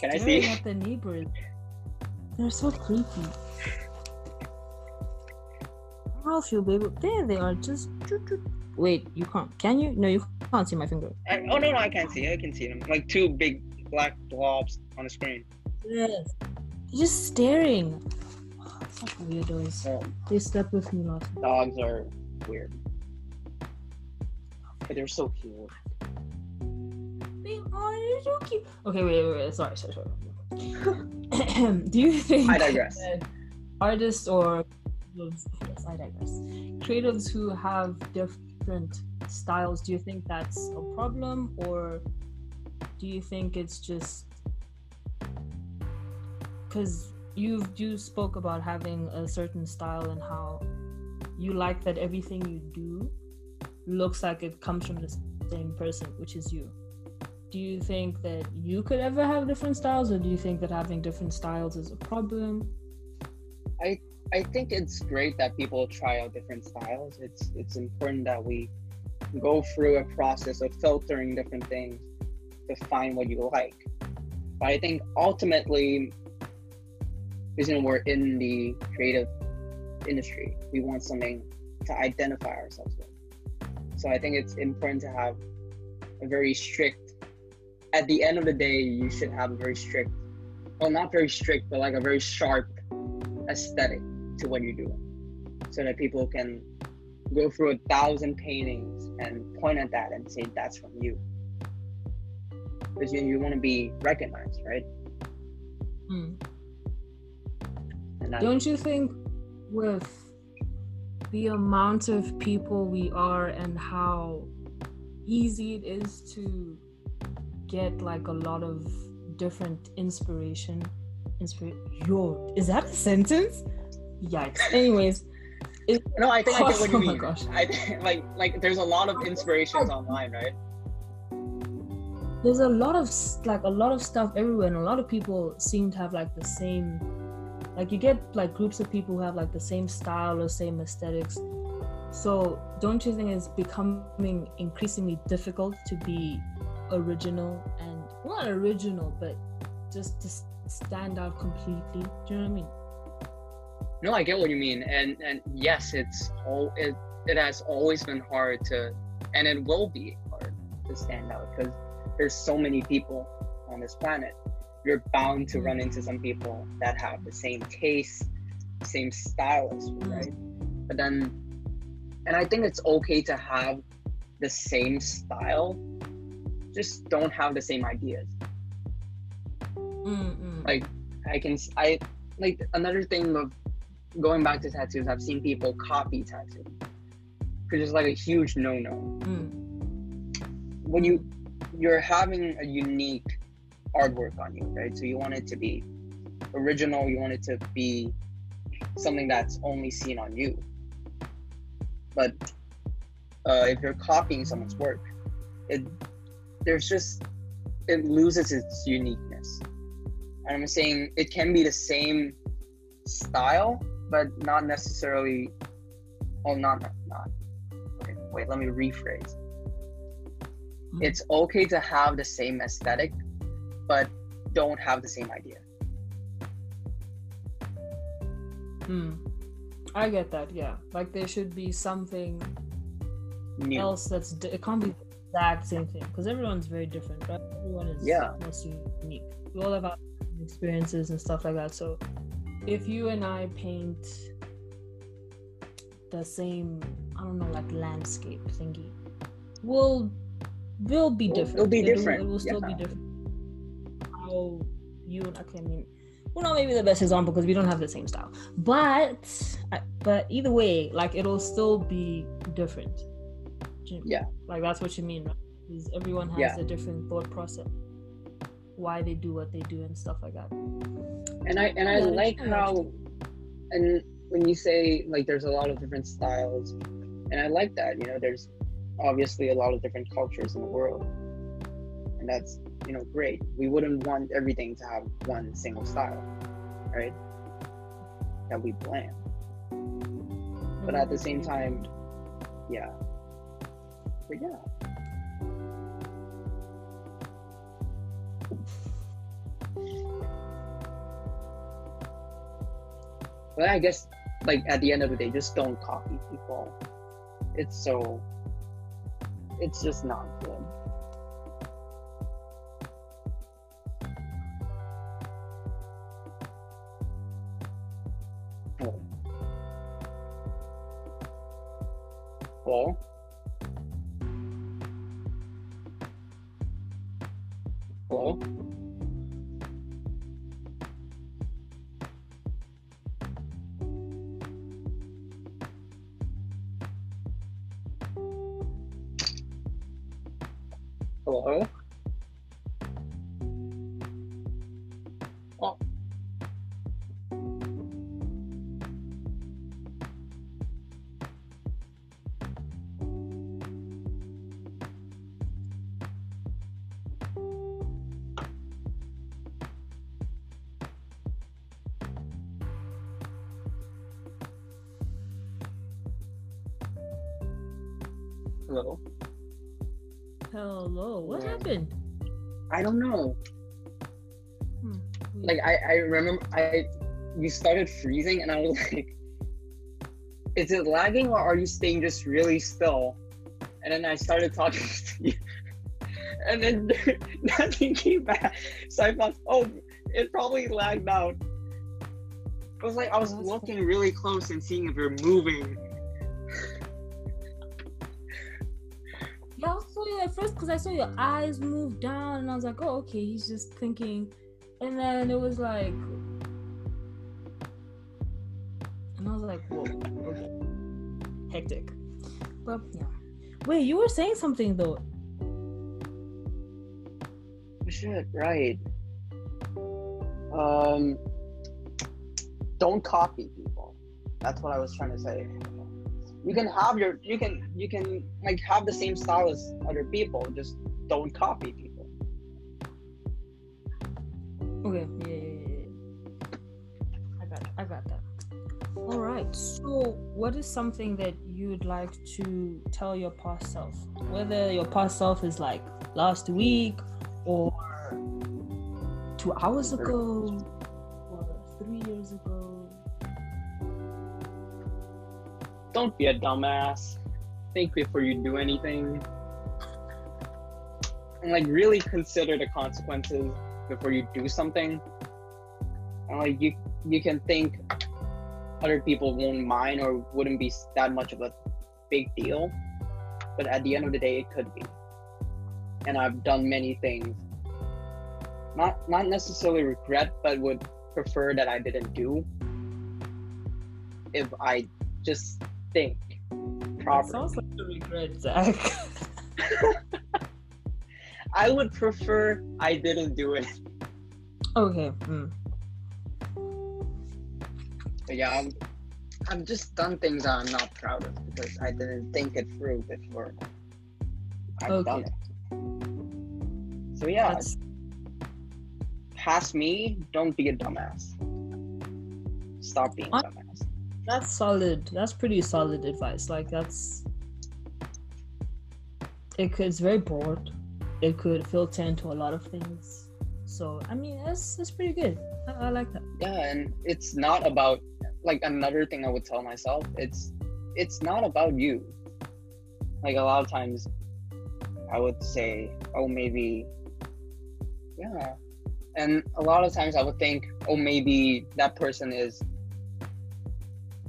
S2: Can I
S1: staring at the neighbors. They're so creepy. I don't know if you'll be able. There they are. Just wait. You can't. Can you? No, you can't see my finger.
S2: I, oh no, no, I can't see, I can see them like two big black blobs on the screen.
S1: Yes. They're just staring. Oh, such weirdos. They slept with me last night.
S2: dogs are weird, but they're so cute.
S1: They are they're so cute. Okay, wait, wait, wait. Sorry, sorry, sorry. Do you think
S2: I digress.
S1: artists or yes, I digress. Creatives who have different styles, do you think that's a problem or do you think it's just because you've you spoke about having a certain style and how you like that everything you do looks like it comes from the same person, which is you. Do you think that you could ever have different styles, or do you think that having different styles is a problem?
S2: I I think it's great that people try out different styles. It's it's important that we go through a process of filtering different things to find what you like. But I think ultimately, you we're in the creative industry, we want something to identify ourselves with. So I think it's important to have a very strict. At the end of the day, you should have a very strict, well, not very strict, but like a very sharp aesthetic to what you're doing so that people can go through a thousand paintings and point at that and say that's from you because you, you want to be recognized right?
S1: Hmm. Don't you think with the amount of people we are and how easy it is to get like a lot of different inspiration inspir yo is that a sentence? Yikes. Anyways
S2: no i think i get what you
S1: Oh my
S2: mean.
S1: gosh.
S2: i like like there's a lot of inspirations online right
S1: there's a lot of like a lot of stuff everywhere and a lot of people seem to have like the same like you get like groups of people who have like the same style or same aesthetics. So don't you think it's becoming increasingly difficult to be original and not original but just to stand out completely? Do you know what i mean?
S2: No i get what you mean and and yes it's all it, it has always been hard to and it will be hard to stand out because there's so many people on this planet you're bound to run into some people that have the same taste same style as you right but then and i think it's okay to have the same style just don't have the same ideas
S1: Mm-mm.
S2: like i can I, like another thing of going back to tattoos i've seen people copy tattoos which is like a huge no-no
S1: Mm.
S2: when you you're having a unique artwork on you right so you want it to be original you want it to be something that's only seen on you but uh, if you're copying someone's work, it there's just it loses its uniqueness. And I'm saying it can be the same style, but not necessarily. Oh, well, not not. Okay, wait. Let me rephrase.
S1: Mhm.
S2: It's okay to have the same aesthetic, but don't have the same idea.
S1: Hmm. I get that. Yeah, like there should be something
S2: New.
S1: else that's di- it can't be the exact same thing because everyone's very different, right? Everyone is
S2: Yeah.
S1: most unique. We all have our experiences and stuff like that. So if you and I paint the same, I don't know, like landscape thingy, we'll we'll be different.
S2: it'll be
S1: It
S2: different,
S1: It will still
S2: yeah.
S1: be different. How you and okay, I mean, we're not maybe the best example because we don't have the same style, but but either way, like it'll still be different.
S2: Yeah.
S1: Like that's what you mean, right? Because everyone has
S2: Yeah.
S1: a different thought process, why they do what they do and stuff like that.
S2: and I and I
S1: Yeah,
S2: like how and when you say like there's a lot of different styles and I like that you know there's obviously a lot of different cultures in the world. And that's you know great. We wouldn't want everything to have one single style right? That we blend but at the same time yeah. But yeah. But I guess, like at the end of the day, just don't copy people. It's so. It's just not good. Remember I you started freezing and I was like is it lagging or are you staying just really still? And then I started talking to you. And then nothing came back. So I thought, oh, it probably lagged out. It was like I was looking really close and seeing if you're moving.
S1: Yeah, I saw you at first because I saw your eyes move down, and I was like, "Oh, okay, he's just thinking." And then it was like, hectic." But yeah, wait, you were saying something though.
S2: Shit, right. Um, don't copy people. That's what I was trying to say. You can have your, you can, you can like have the same style as other people. Just don't copy people.
S1: Okay, yeah, yeah, yeah, yeah. I got, I got that. All right. So, what is something that you'd like to tell your past self? Whether your past self is like last week or two hours ago or three years ago.
S2: Don't be a dumbass. Think before you do anything. And like really consider the consequences before you do something. And like you you can think other people won't mind or wouldn't be that much of a big deal. But at the end of the day it could be. And I've done many things. Not not necessarily regret, but would prefer that I didn't do if I just think
S1: That
S2: properly.
S1: sounds like a regret, Zach.
S2: I would prefer I didn't do it.
S1: okay. mm.
S2: But yeah, I'm, I've just done things that I'm not proud of because I didn't think it through before I've
S1: Okay.
S2: done it. So yeah,
S1: That's
S2: past me, don't be a dumbass. Stop being
S1: I-
S2: dumbass.
S1: that's solid. That's pretty solid advice. Like that's it could it's very broad. It could filter into a lot of things. So I mean that's that's pretty good. I, I like that.
S2: Yeah, and it's not about like another thing I would tell myself. It's it's not about you. Like a lot of times, I would say, oh maybe, yeah, and a lot of times I would think, oh maybe that person is.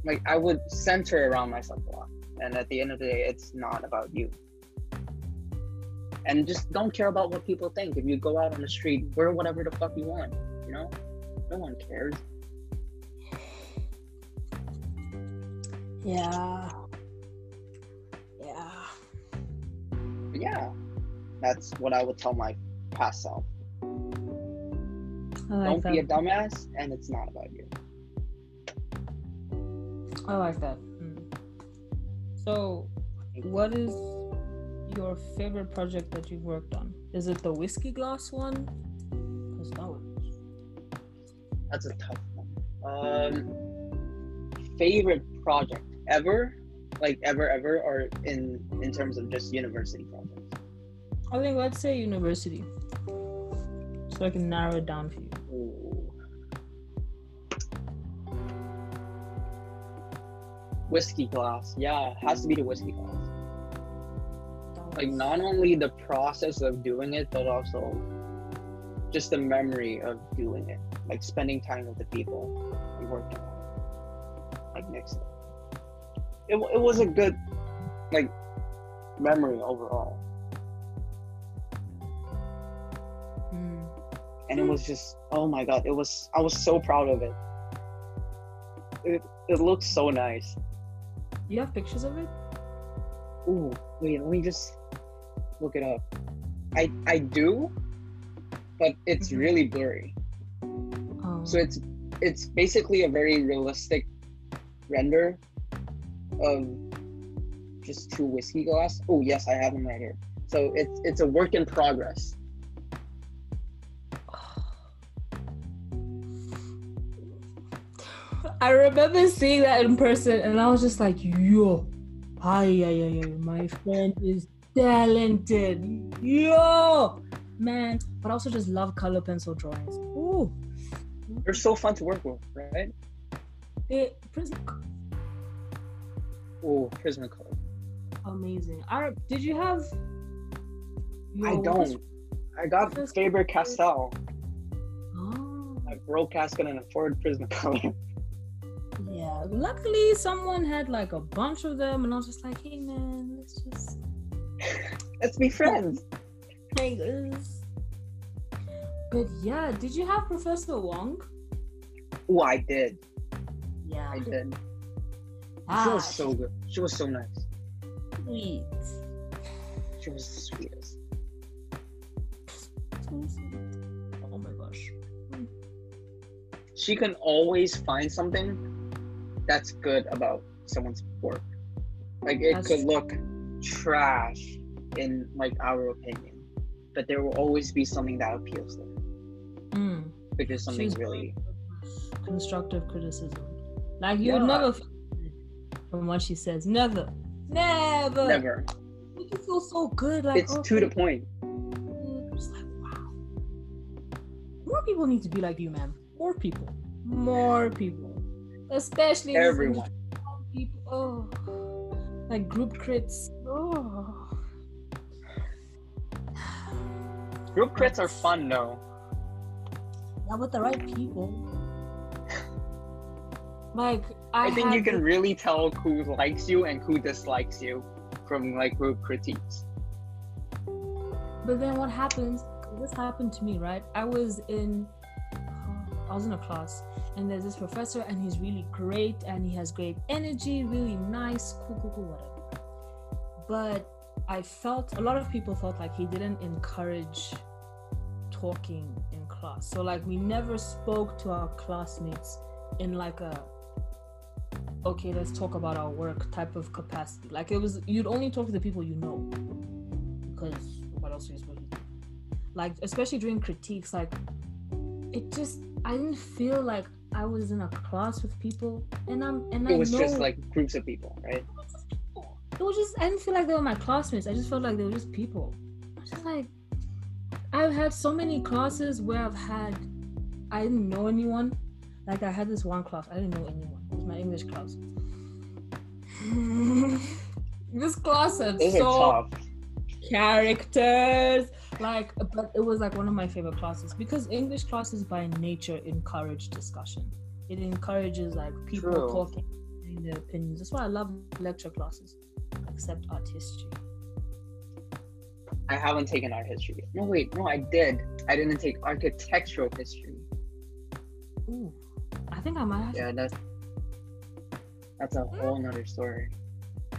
S2: Like I would center around myself a lot, and at the end of the day, it's not about you. And just don't care about what people think. If you go out on the street, wear whatever the fuck you want. You know, no one cares.
S1: Yeah. Yeah.
S2: Yeah, that's what I would tell my past self.
S1: Like
S2: Don't
S1: that.
S2: be a dumbass, and it's not about you.
S1: I like that. Mm. So, what is your favorite project that you've worked on? Is it the whiskey glass one? 'Cause that one.
S2: That's a tough one. Um, favorite project ever, like ever, ever, or in in terms of just university projects.
S1: I think let's say university, so I can narrow it down for you.
S2: Ooh. Whiskey glass, yeah, it has to be the whiskey glass. Like not only the process of doing it, but also just the memory of doing it, like spending time with the people and working on it, like mixing. It, it was a good, like, memory overall,
S1: Mm.
S2: and it was just, oh my god, it was. I was so proud of it. It it looks so nice.
S1: You have pictures of it?
S2: Ooh, wait, let me just look it up. I I do, but it's
S1: Mhm.
S2: really blurry.
S1: Um,
S2: So it's it's basically a very realistic render of just two whiskey glass. Oh yes, I have them right here. So it's it's a work in progress.
S1: I remember seeing that in person, and I was just like, "Yo, ay ay ay ay, my friend is talented, yo, man." But I also just love color pencil drawings. Ooh,
S2: They're so fun to work with, right?
S1: it,
S2: Oh, Prismacolor.
S1: amazing. I did you have?
S2: I
S1: your-
S2: don't. I got Faber Castell.
S1: Oh,
S2: My broke ass couldn't afford Prismacolor.
S1: yeah. Luckily, someone had like a bunch of them, and I was just like, "Hey, man, let's just."
S2: Let's be friends.
S1: Niggas. But yeah, did you have Professor Wong?
S2: Oh, I did.
S1: Yeah.
S2: I did. She was so good. She was so nice.
S1: sweet.
S2: She was the sweetest.
S1: So sweet. Oh my gosh.
S2: she can always find something that's good about someone's work. Like it
S1: That's
S2: could look trash in like our opinion, but there will always be something that appeals to her,
S1: Mm.
S2: which is something
S1: She's
S2: really.
S1: constructive criticism. Like you would never from what she says. Never. Never.
S2: Never.
S1: You feel so good. Like
S2: It's to the
S1: okay.
S2: point.
S1: Mm, Just like wow. More people need to be like you, man. More people. More people. Especially
S2: Everyone.
S1: people. Oh, like group crits. Oh.
S2: Group crits are fun though.
S1: Yeah, with the right people. Like I,
S2: I, think you can
S1: the-
S2: really tell who likes you and who dislikes you from like group critiques.
S1: But then what happens? This happened to me, right? I was in, I was in a class, and there's this professor, and he's really great, and he has great energy, really nice, cool, cool, cool, whatever. But I felt a lot of people felt like he didn't encourage talking in class. So like we never spoke to our classmates in like a okay, let's talk about our work type of capacity. Like it was, you'd only talk to the people you know, because what else are you supposed to do? Like especially during critiques, like it just I didn't feel like I was in a class with people, and I'm and
S2: It
S1: I
S2: was
S1: know
S2: just like groups of people, right?
S1: it was just I didn't feel like they were my classmates. I just felt like they were just people. I was just like I've had so many classes where I've had I didn't know anyone. Like I had this one class, I didn't know anyone. It was my English class. this class had so characters. Like but it was like one of my favorite classes because English classes by nature encourage discussion. It encourages like people
S2: True.
S1: talking their opinions. That's why I love lecture classes. Except art history.
S2: I haven't taken art history. yet. No, wait, no, I did. I didn't take architectural history.
S1: Ooh. I think I might have
S2: Yeah, that's that's a hmm? whole nother story.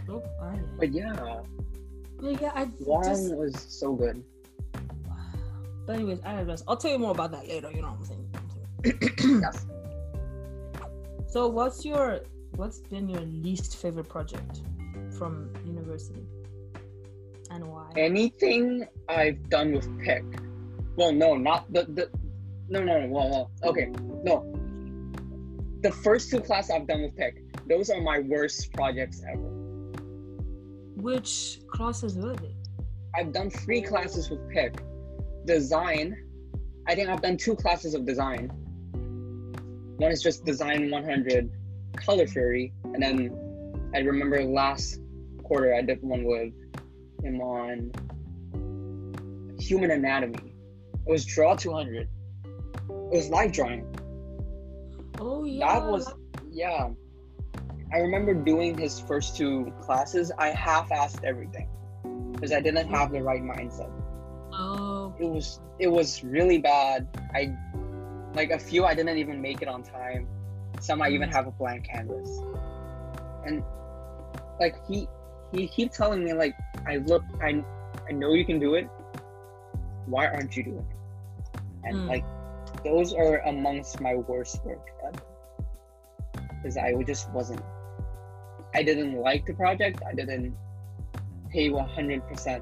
S1: oh.
S2: But yeah,
S1: But yeah, I
S2: one
S1: just
S2: was so good.
S1: but anyways, I digress. I'll tell you more about that later, you know what I'm saying? What I'm saying?
S2: Yes.
S1: So what's your what's been your least favorite project from university? And why?
S2: Anything I've done with pick. Well, no, not the the. No, no, no. Well, well, okay, no. The first two classes I've done with pick. Those are my worst projects ever.
S1: Which classes were they?
S2: I've done three classes with pick. Design. I think I've done two classes of design. One is just design 100, color theory, and then I remember last quarter I did one with him on human anatomy. It was draw 200. It was live drawing.
S1: Oh yeah.
S2: That was yeah. I remember doing his first two classes. I half-assed everything because I didn't have the right mindset.
S1: Oh
S2: It was it was really bad. I like a few I didn't even make it on time. Some I even have a blank canvas. And like he he keep telling me like I look I I know you can do it. Why aren't you doing it? And
S1: Mm.
S2: like those are amongst my worst work. Because I just wasn't I didn't like the project. I didn't pay 100%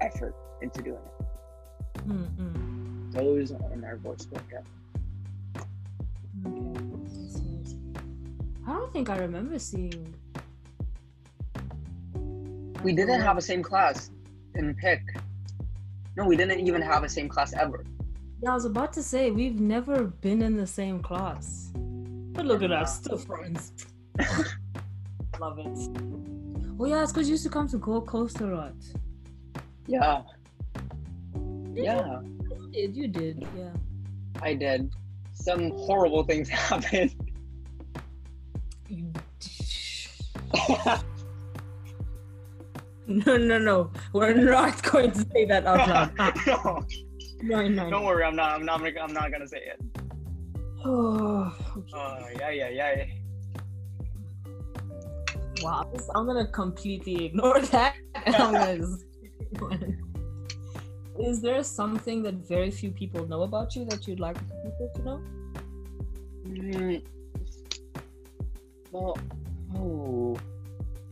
S2: effort into doing it.
S1: mm-mm.
S2: Those are my voice.
S1: Okay. I see, I see. I don't think I remember seeing.
S2: We didn't have a same class in pick. No, we didn't even have a same class ever.
S1: Yeah, I was about to say we've never been in the same class. But look at us, still friends. Love it. Oh yeah, it's because you used to come to Gold Coast a lot.
S2: Yeah,
S1: Did
S2: yeah,
S1: You did, you did, yeah.
S2: I did. Some horrible things happened.
S1: You... No, no, no. We're not going to say that out loud.
S2: No,
S1: no, no.
S2: don't worry. I'm not. I'm not. I'm not gonna say it.
S1: Oh, okay.
S2: Uh, yeah, yeah, yeah.
S1: Wow, I'm gonna completely ignore that. And I'm gonna just... Is there something that very few people know about you that you'd like people to know?
S2: Mm, well, oh,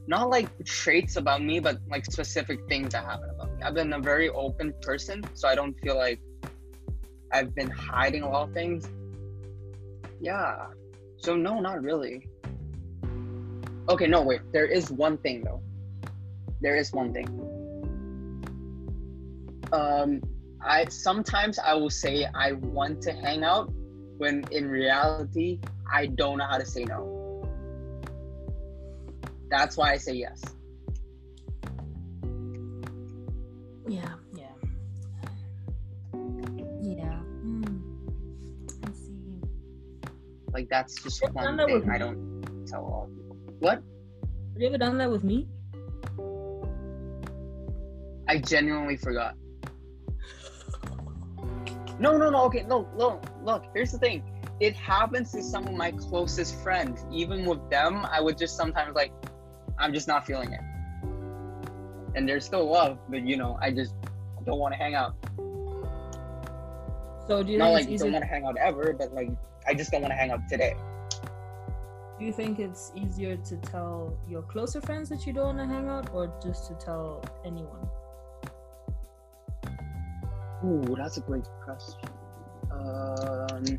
S2: not like traits about me, but like specific things that happen about me. I've been a very open person, so I don't feel like I've been hiding a lot of things. Yeah. So no, not really. Okay, no, wait. There is one thing though. There is one thing. Um, I sometimes I will say I want to hang out when in reality I don't know how to say no. That's why I say yes.
S1: Yeah.
S2: Like that's just
S1: done
S2: one thing I don't tell all people. What?
S1: Have you ever done that with me?
S2: I genuinely forgot. No, no, no. Okay, no, no. Look, here's the thing. It happens to some of my closest friends. Even with them, I would just sometimes like, I'm just not feeling it. And there's still love, but you know, I just don't want to hang out.
S1: So do you
S2: Not like don't want to hang out ever, but like I just don't want to hang out today.
S1: Do you think it's easier to tell your closer friends that you don't want to hang out, or just to tell anyone?
S2: Ooh, that's a great question. Um,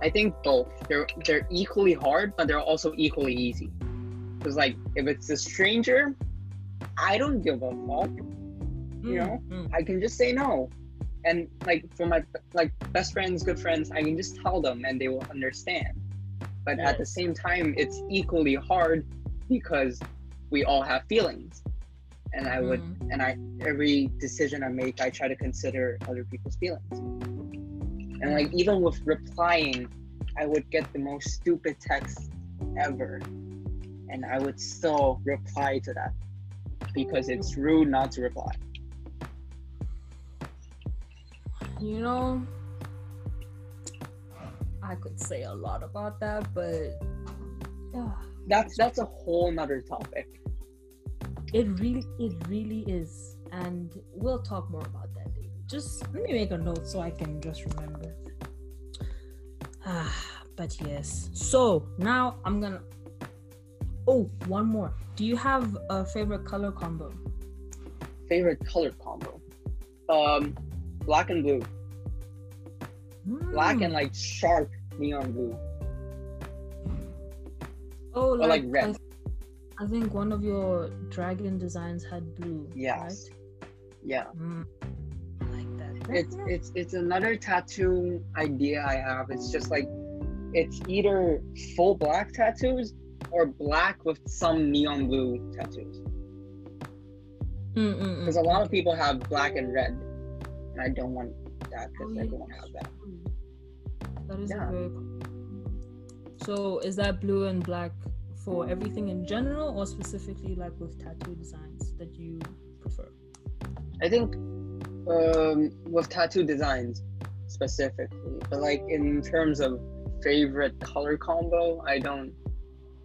S2: I think both. They're they're equally hard, but they're also equally easy. Because like, if it's a stranger, I don't give a fuck. You know,
S1: Mm,
S2: I can just say no. And like for my like best friends, good friends, I can just tell them and they will understand. But at the same time, it's equally hard because we all have feelings. And I would
S1: mm.
S2: and I every decision I make, I try to consider other people's feelings. And like even with replying, I would get the most stupid text ever, and I would still reply to that because it's rude not to reply.
S1: You know, I could say a lot about that, but yeah,
S2: That's that's a whole nother topic.
S1: it really, it really is, and we'll talk more about that later. Just let me make a note so I can just remember. Ah, but yes. So now I'm gonna. Oh, one more. Do you have a favorite color combo?
S2: Favorite color combo, um, black and blue. Black
S1: Mm.
S2: and like sharp neon blue.
S1: oh,
S2: or, like, red.
S1: I, th- I think one of your dragon designs had blue.
S2: Yes. Yeah.
S1: Mm. I like that.
S2: it's it's it's another tattoo idea I have. It's just like it's either full black tattoos or black with some neon blue tattoos.
S1: Mm, mm, mm.
S2: Because a lot of people have black and red, and I don't want that
S1: Oh,
S2: because
S1: yeah,
S2: everyone has that.
S1: That is
S2: Yeah.
S1: very. So is that blue and black for everything in general, or specifically like with tattoo designs that you prefer?
S2: I think um, with tattoo designs specifically, but like in terms of favorite color combo, I don't.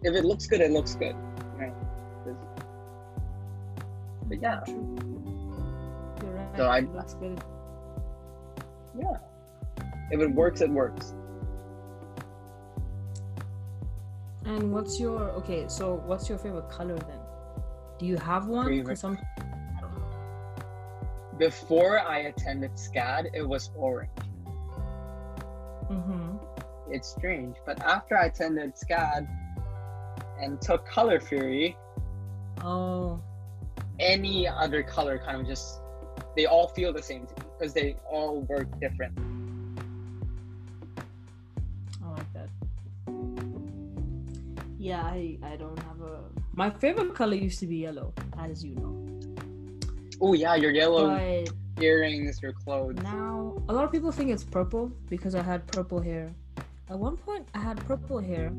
S2: If it looks good, it looks good. Right? But yeah,
S1: You're right.
S2: So I-
S1: it looks good.
S2: Yeah. If it works, it works.
S1: And what's your okay? So what's your favorite color then? Do you have one? Some
S2: Before I attended SCAD, it was orange.
S1: Mm-hmm.
S2: It's strange, but after I attended SCAD and took Color Fury,
S1: Oh,
S2: any other color kind of just they all feel the same to me because they all work different.
S1: I like that. Yeah, I I don't have a. My favorite color used to be yellow, as you know.
S2: Oh yeah, your yellow
S1: But
S2: earrings, your clothes.
S1: now a lot of people think it's purple because I had purple hair. At one point, I had purple hair,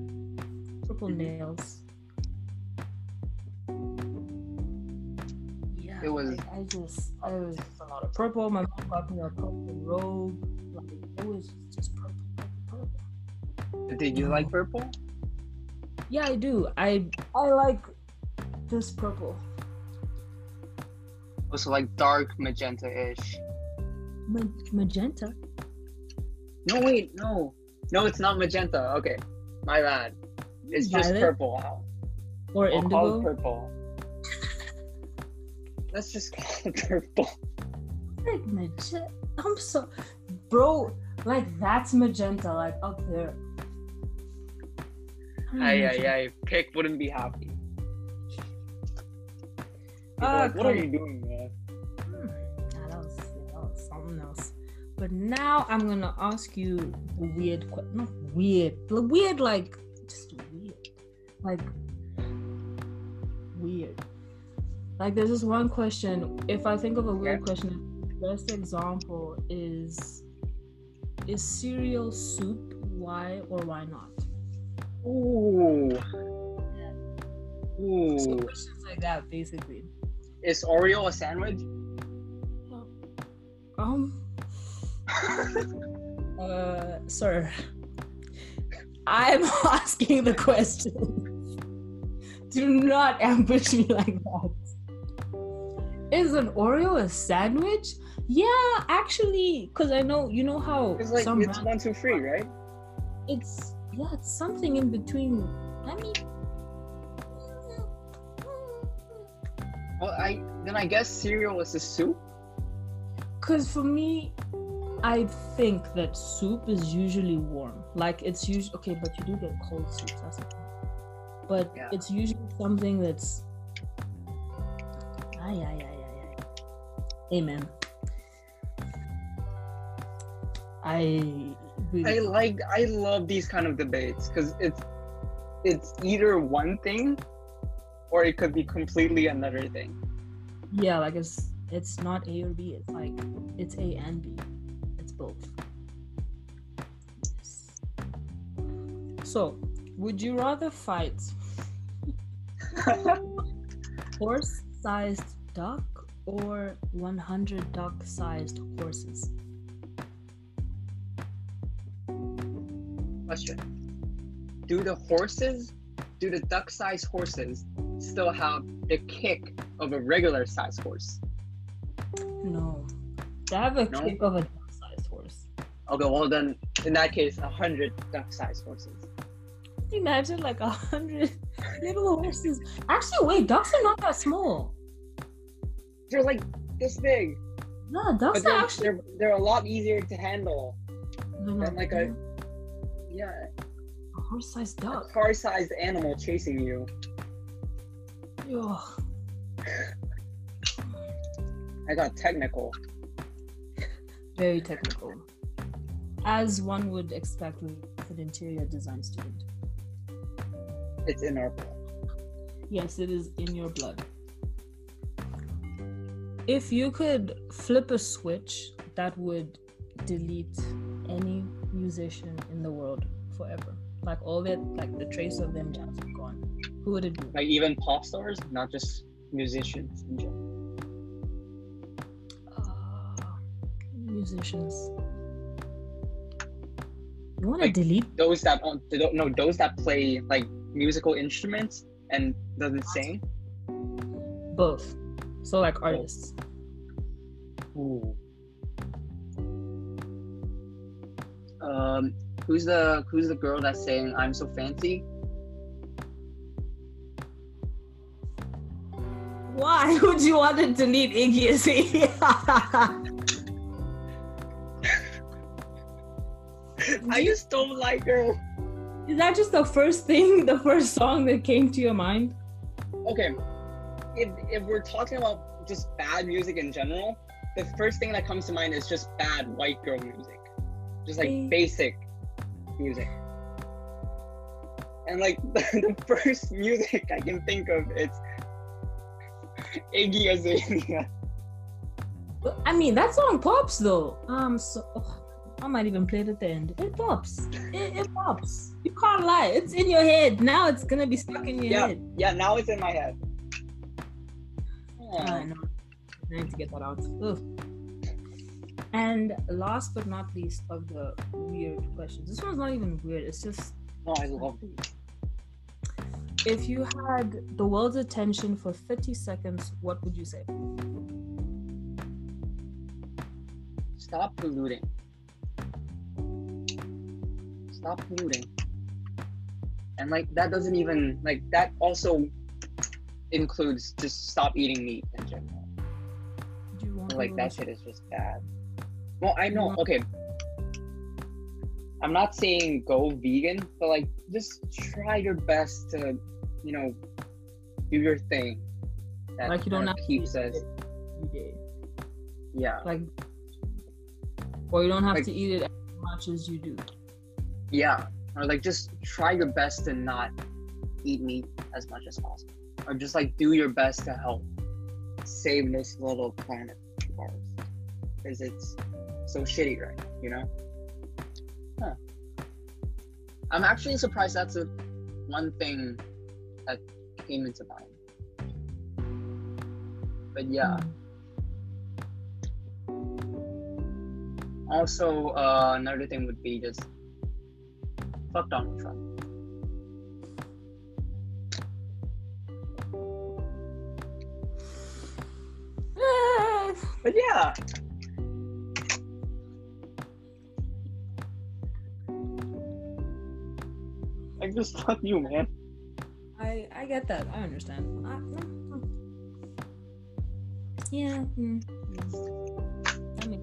S1: purple
S2: Mhm.
S1: nails.
S2: It was-
S1: I just I was a lot of purple. My mom got me a purple robe. Like it was just purple, purple, purple.
S2: Did you like purple?
S1: Yeah, I do. I I like this purple.
S2: Also like dark magenta-ish.
S1: Ma- magenta.
S2: No wait, no. No, it's not magenta. Okay. My bad. It's just purple.
S1: Or
S2: I'll
S1: indigo.
S2: purple. Let's just call it purple.
S1: Like magenta. I'm so, bro. Like that's magenta. Like up there.
S2: Ay, ay, ay. Pick wouldn't be happy. People
S1: Ah,
S2: like, what are you doing, man?
S1: Hmm, nah, that was, that was something else. But now I'm gonna ask you the weird, que- not weird, the weird like just weird, like weird. Like there's this one question. If I think of a weird question, the best example is: Is cereal soup? Why or why not?
S2: Ooh.
S1: So
S2: Ooh.
S1: questions like that, basically.
S2: Is Oreo a sandwich?
S1: Um. Uh, sir, I'm asking the question. Do not ambush me like that. Is an Oreo a sandwich? Yeah, actually, because I know you know how
S2: It's like
S1: some
S2: it's one two free, right?
S1: it's yeah, it's something in between. I mean,
S2: Well, I then I guess cereal is a soup.
S1: Because for me, I think that soup is usually warm. Like it's usually okay, but you do get cold soups. That's the. But
S2: Yeah.
S1: it's usually something that's. Ay, ay, ay. Amen. I.
S2: I like I love these kind of debates because it's it's either one thing or it could be completely another thing.
S1: yeah, like it's it's not A or B. It's like it's A and B. It's both. Yes. So, would you rather fight horse-sized duck or 100 duck-sized horses?
S2: Question. Do the horses, do the duck-sized horses still have the kick of a regular sized horse?
S1: No, they have a
S2: No?
S1: kick of a duck-sized horse.
S2: Okay, well then in that case, a hundred duck-sized horses.
S1: Imagine like a hundred little horses. Actually, wait, ducks are not that small.
S2: They're like this big,
S1: No, ducks
S2: but they're,
S1: actually.
S2: they're they're a lot easier to handle than like a yeah
S1: a horse-sized
S2: a
S1: duck.
S2: car-sized animal chasing you.
S1: Ugh.
S2: I got technical.
S1: very technical, as one would expect with an interior design student.
S2: It's in our blood.
S1: Yes, it is in your blood. If you could flip a switch that would delete any musician in the world forever, like all that, like the trace of them just gone, who would it be?
S2: Like even pop stars, not just musicians in general.
S1: Uh, musicians. You want to
S2: Like-
S1: delete?
S2: Those that on no those that play like musical instruments and does it sing.
S1: Both. So like artists.
S2: Ooh. Um, who's the who's the girl that's saying I'm so fancy?
S1: Why would you want to delete Iggy Azalea?
S2: I just don't like her.
S1: Is that just the first thing, the first song that came to your mind?
S2: Okay, if if we're talking about just bad music in general, the first thing that comes to mind is just bad white girl music, just like
S1: Mm.
S2: basic music. And like the first music I can think of, it's Iggy Azalea.
S1: I mean, that song pops though. Um, so oh, I might even play it at the end. It pops. It, it pops. You can't lie. It's in your head now. It's gonna be stuck in your
S2: Yeah,
S1: head.
S2: yeah. Now it's in my head.
S1: I know. I need to get that out. Ugh. And last but not least of the weird questions. This one's not even weird. It's just
S2: No, I love these.
S1: if you had the world's attention for 30 seconds, what would you say?
S2: Stop polluting. Stop polluting. And like that doesn't even like that also includes just stop eating meat in general.
S1: Do you want
S2: Like that shit is just bad. Well, I know. Okay. I'm not saying go vegan, but like just try your best to, you know, do your thing. That
S1: Like you don't have to
S2: keeps
S1: eat
S2: us.
S1: it every day.
S2: Yeah.
S1: Like, or you don't have
S2: Like-
S1: to eat it as much as you do.
S2: Yeah. Or like just try your best to not eat meat as much as possible. Or just like do your best to help save this little planet of ours. Because it's so shitty right you know? Huh. I'm actually surprised that's a one thing that came into mind. But yeah. Also, uh, another thing would be just fuck Donald Trump. But yeah, Like just fuck you, man.
S1: I I get that. I understand. I. Yeah. Mm, mm. I mean,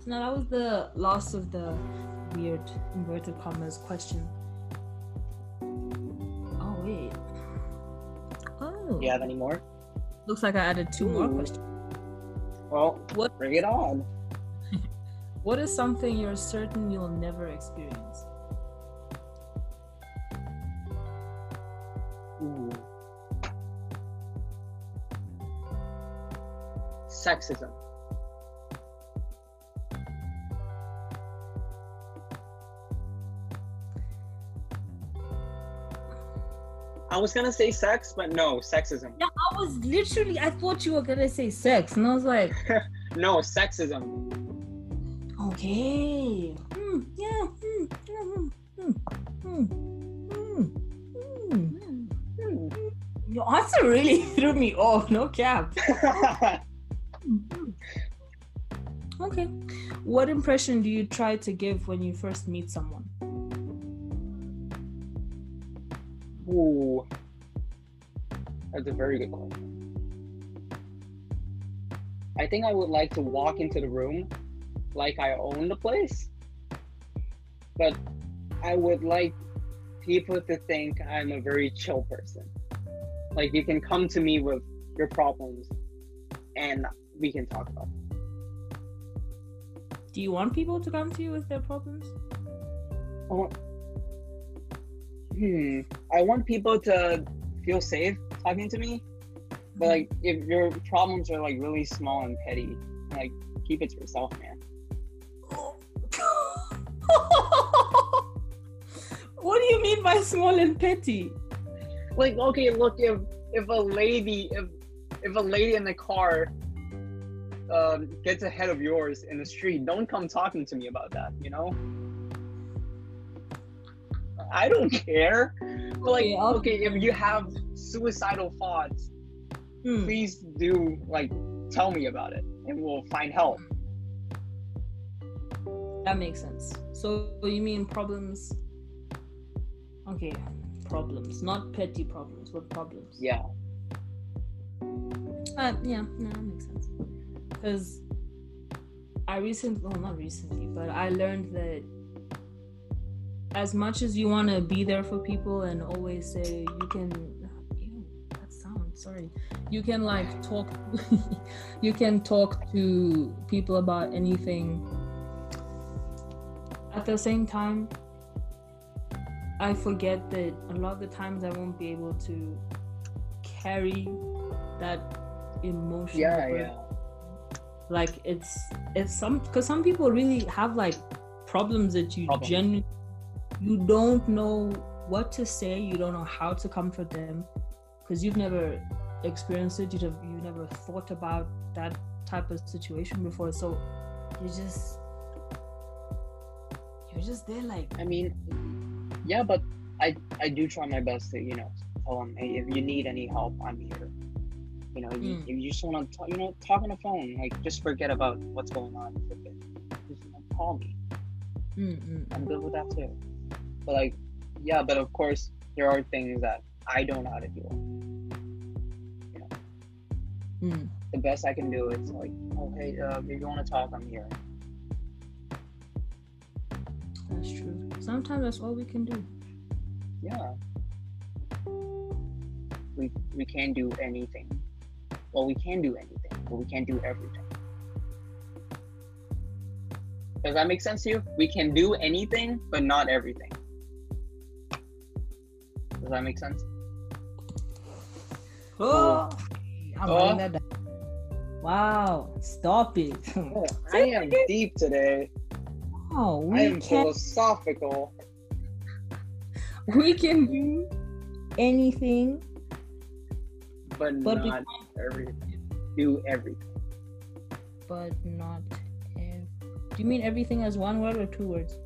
S1: so now that was the last of the weird inverted commas question. Oh wait. Oh.
S2: You have any more?
S1: Looks like I added two more questions.
S2: Well,
S1: What
S2: bring it on.
S1: What is something you're certain you'll never experience?
S2: Ooh. Sexism. I was gonna say sex, but no, sexism.
S1: Yeah, I was literally. I thought you were gonna say sex, and I was like,
S2: No, sexism.
S1: okay. Hmm, yeah. Hmm. Hmm. Your answer really threw me off. No cap. Okay. What impression do you try to give when you first meet someone?
S2: Ooh. That's a very good question. I think I would like to walk into the room like I own the place. But I would like people to think I'm a very chill person. Like you can come to me with your problems and we can talk about it.
S1: Do you want people to come to you with their problems?
S2: I want, hmm. I want people to feel safe talking to me. But like, if your problems are like really small and petty, like keep it to yourself, man.
S1: what do you mean by small and petty?
S2: Like, okay, look, if if a lady, if if a lady in the car um, gets ahead of yours in the street, don't come talking to me about that. You know. I don't care. But like,
S1: Okay,
S2: okay, if you have suicidal thoughts,
S1: Hmm.
S2: please do like tell me about it and we'll find help
S1: That makes sense. So you mean problems? Okay, problems, not petty problems, but problems.
S2: yeah
S1: Uh, yeah, no, that makes sense. Because I recently, well, not recently, but I learned that as much as you want to be there for people and always say you can, ew, that sound, sorry, you can like talk, you can talk to people about anything. At the same time, I forget that a lot of the times I won't be able to carry that emotion
S2: yeah yeah
S1: like it's it's some because some people really have like problems that you
S2: Problems.
S1: genuinely you don't know what to say you don't know how to comfort them because you've never experienced it you've, you've never thought about that type of situation before. So you just you're just there like
S2: i mean yeah but i i do try my best to you know tell them hey if you need any help i'm here. You know you,
S1: Mm.
S2: if you just want to you know talk on the phone like just forget about what's going on. For a bit. just you know, call me.
S1: Mm, mm,
S2: i'm good with that too but like yeah but of course there are things that i don't know how to deal with
S1: mm.
S2: the best i can do is like oh hey uh, if you want to talk i'm here.
S1: That's true. Sometimes that's all we can do.
S2: Yeah. We we can't do anything. Well we can do anything but we can't do everything. Does that make sense to you? We can do anything but not everything does that make sense?
S1: Oh i'm
S2: Oh.
S1: that down. Wow stop it.
S2: Oh, i am deep today.
S1: Oh,
S2: i
S1: we
S2: am
S1: can
S2: philosophical.
S1: We can do anything,
S2: but,
S1: But
S2: not everything. Do everything.
S1: but not. Ev- do you mean everything as one word or two words?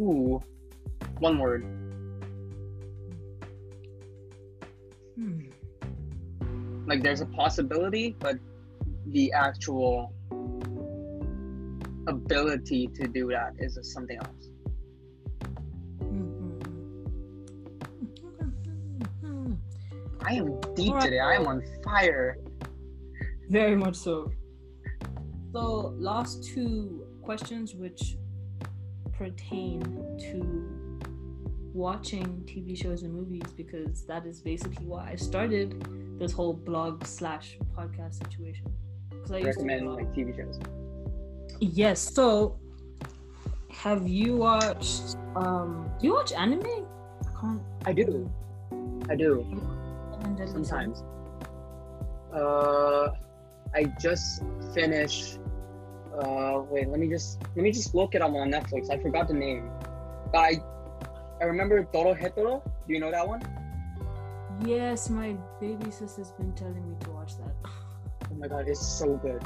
S2: ooh one word
S1: Hmm.
S2: Like there's a possibility, but the actual ability to do that is something else. Mm-hmm. I am deep today. I am on fire.
S1: Very much so. So, last two questions which pertain to watching TV shows and movies because that is basically why I started this whole blog slash podcast situation. Because I used to
S2: Recommend like TV shows.
S1: Yes. So, have you watched? Um, do you watch anime? I can't.
S2: I do. I do.
S1: Seven Deadly Sins?
S2: Sometimes. Uh, I just finished. Uh, wait. Let me just let me just look it up on Netflix. I forgot the name. But I I remember Toro Hetoro. Do you know that one?
S1: Yes, my baby sister's been telling me to watch that.
S2: Oh my god, it's so good.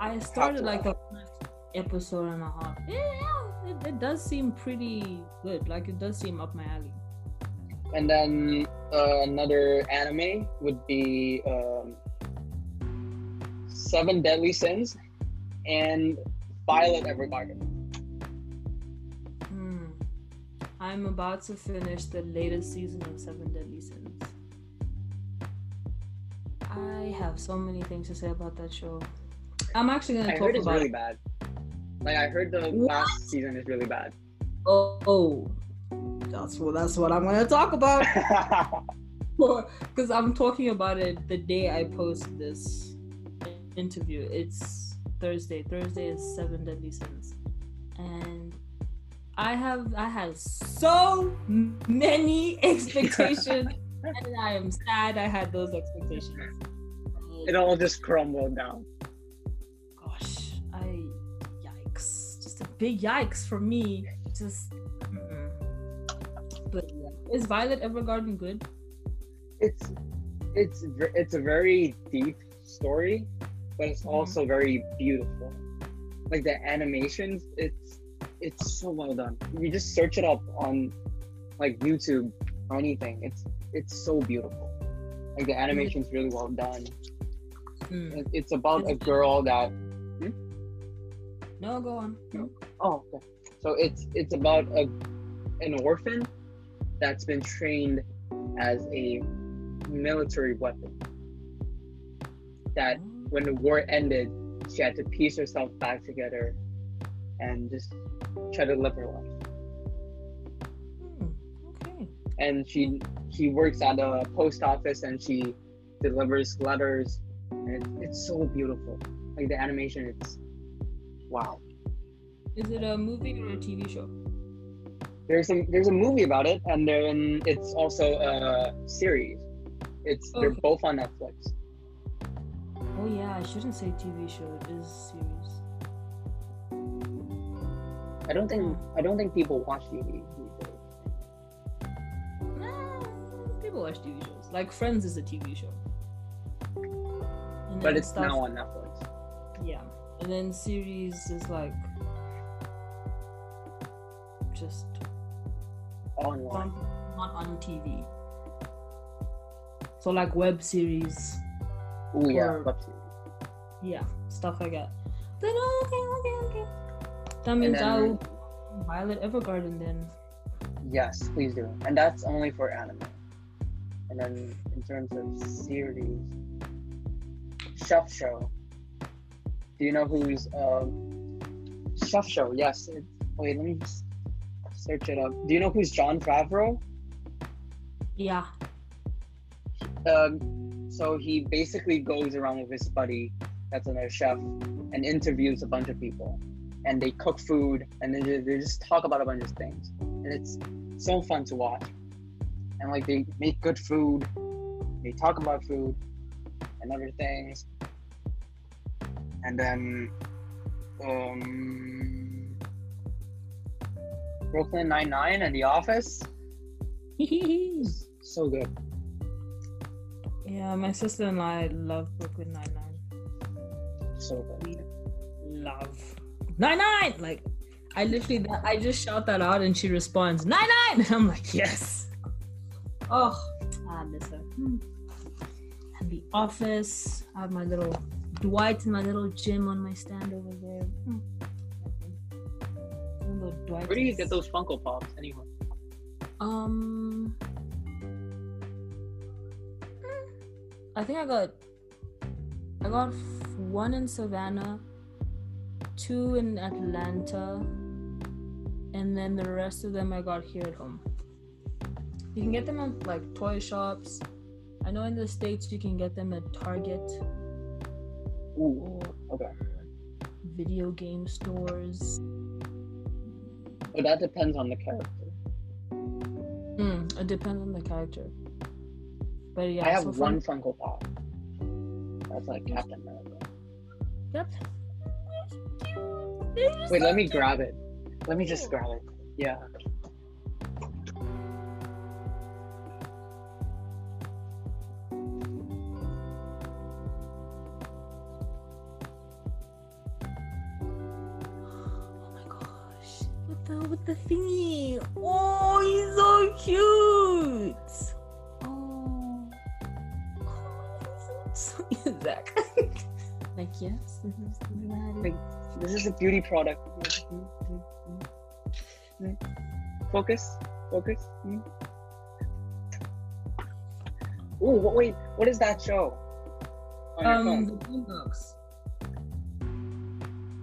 S1: I started like first episode and a half. Yeah, it, it does seem pretty good. Like it does seem up my alley.
S2: And then uh, another anime would be um, Seven Deadly Sins and Violet Evergarden.
S1: I'm about to finish the latest season of Seven Deadly Sins. I have so many things to say about that show. I'm actually gonna
S2: I
S1: talk
S2: heard it's
S1: about
S2: really bad. Like I heard the
S1: What?
S2: last season is really bad.
S1: Oh, oh, that's what that's what I'm gonna talk about. because I'm talking about it the day I post this interview. It's Thursday. Thursday is Seven Deadly Sins, and I have I had so many expectations, and I am sad I had those expectations.
S2: it all just crumbled down.
S1: Gosh, I yikes! Just a big yikes for me. Just. mm-mm. But yeah. is Violet Evergarden good?
S2: It's it's it's a very deep story, but it's
S1: Mhm.
S2: also very beautiful. Like the animations, it's it's so well done. You just search it up on like YouTube or anything. It's it's so beautiful. Like the animation's really well done.
S1: Mm.
S2: It's about a girl that
S1: No, go on.
S2: Oh, okay. So it's it's about a an orphan that's been trained as a military weapon. That when the war ended, she had to piece herself back together and just try to live her life.
S1: Hmm, okay.
S2: And she she works at a post office and she delivers letters. And it, it's so beautiful. Like the animation, it's wow.
S1: Is it a movie or a TV show?
S2: There's a there's a movie about it, and then it's also a series. It's they're both on Netflix.
S1: Oh yeah, I shouldn't say TV show. It is series.
S2: I don't think mm. I don't think people watch TV these days.
S1: Nah, people watch TV shows. Like Friends is a TV show. And
S2: But it's
S1: stuff-
S2: now on Netflix.
S1: Yeah, and then series is like just
S2: Online.
S1: on, not on TV. So like web series,
S2: Oh yeah, web series.
S1: yeah, stuff like that. Then okay, okay, okay. That means
S2: then-
S1: I'll Violet Evergarden then.
S2: Yes, please do. And that's only for anime. And then in terms of series, Chef Show. Do you know who's um, Chef Show? Yes. It, wait, let me just search it up. Do you know who's Jon Favreau?
S1: Yeah.
S2: um, so he basically goes around with his buddy that's another chef and interviews a bunch of people and they cook food and they just, they just talk about a bunch of things. And it's so fun to watch. And like they make good food. They talk about food and other things. And then um brooklyn 99 and the office. So good.
S1: Yeah, my sister and I love Brooklyn Nine Nine.
S2: so good.
S1: Love Nine Nine. Like, I literally, I just shout that out and she responds Nine Nine, and I'm like, yes. Oh, I miss her. Hmm. And the office. I have my little Dwight and my little Jim on my stand over there. Hmm.
S2: Where do you get those Funko Pops anyway?
S1: Um, I think I got I got one in Savannah, two in Atlanta, and then the rest of them I got here at home. You can get them at like toy shops. I know in the states you can get them at Target.
S2: Ooh, okay.
S1: Video game stores.
S2: But that depends on the character.
S1: Mm, it depends on the character. But yeah,
S2: I have
S1: so
S2: one
S1: fun-
S2: Funko Pop. That's like Captain America.
S1: Yep.
S2: Wait, let me grab it. Let me just grab it. Yeah.
S1: Oh my gosh. With the thingy. Oh, he's so cute. Oh. Oh, he's so cute. Zach. like, yes, this is.
S2: Like, This is a beauty product. Focus. Focus. Oh, wait. What is that show? On
S1: Um,
S2: phone?
S1: the Boondocks.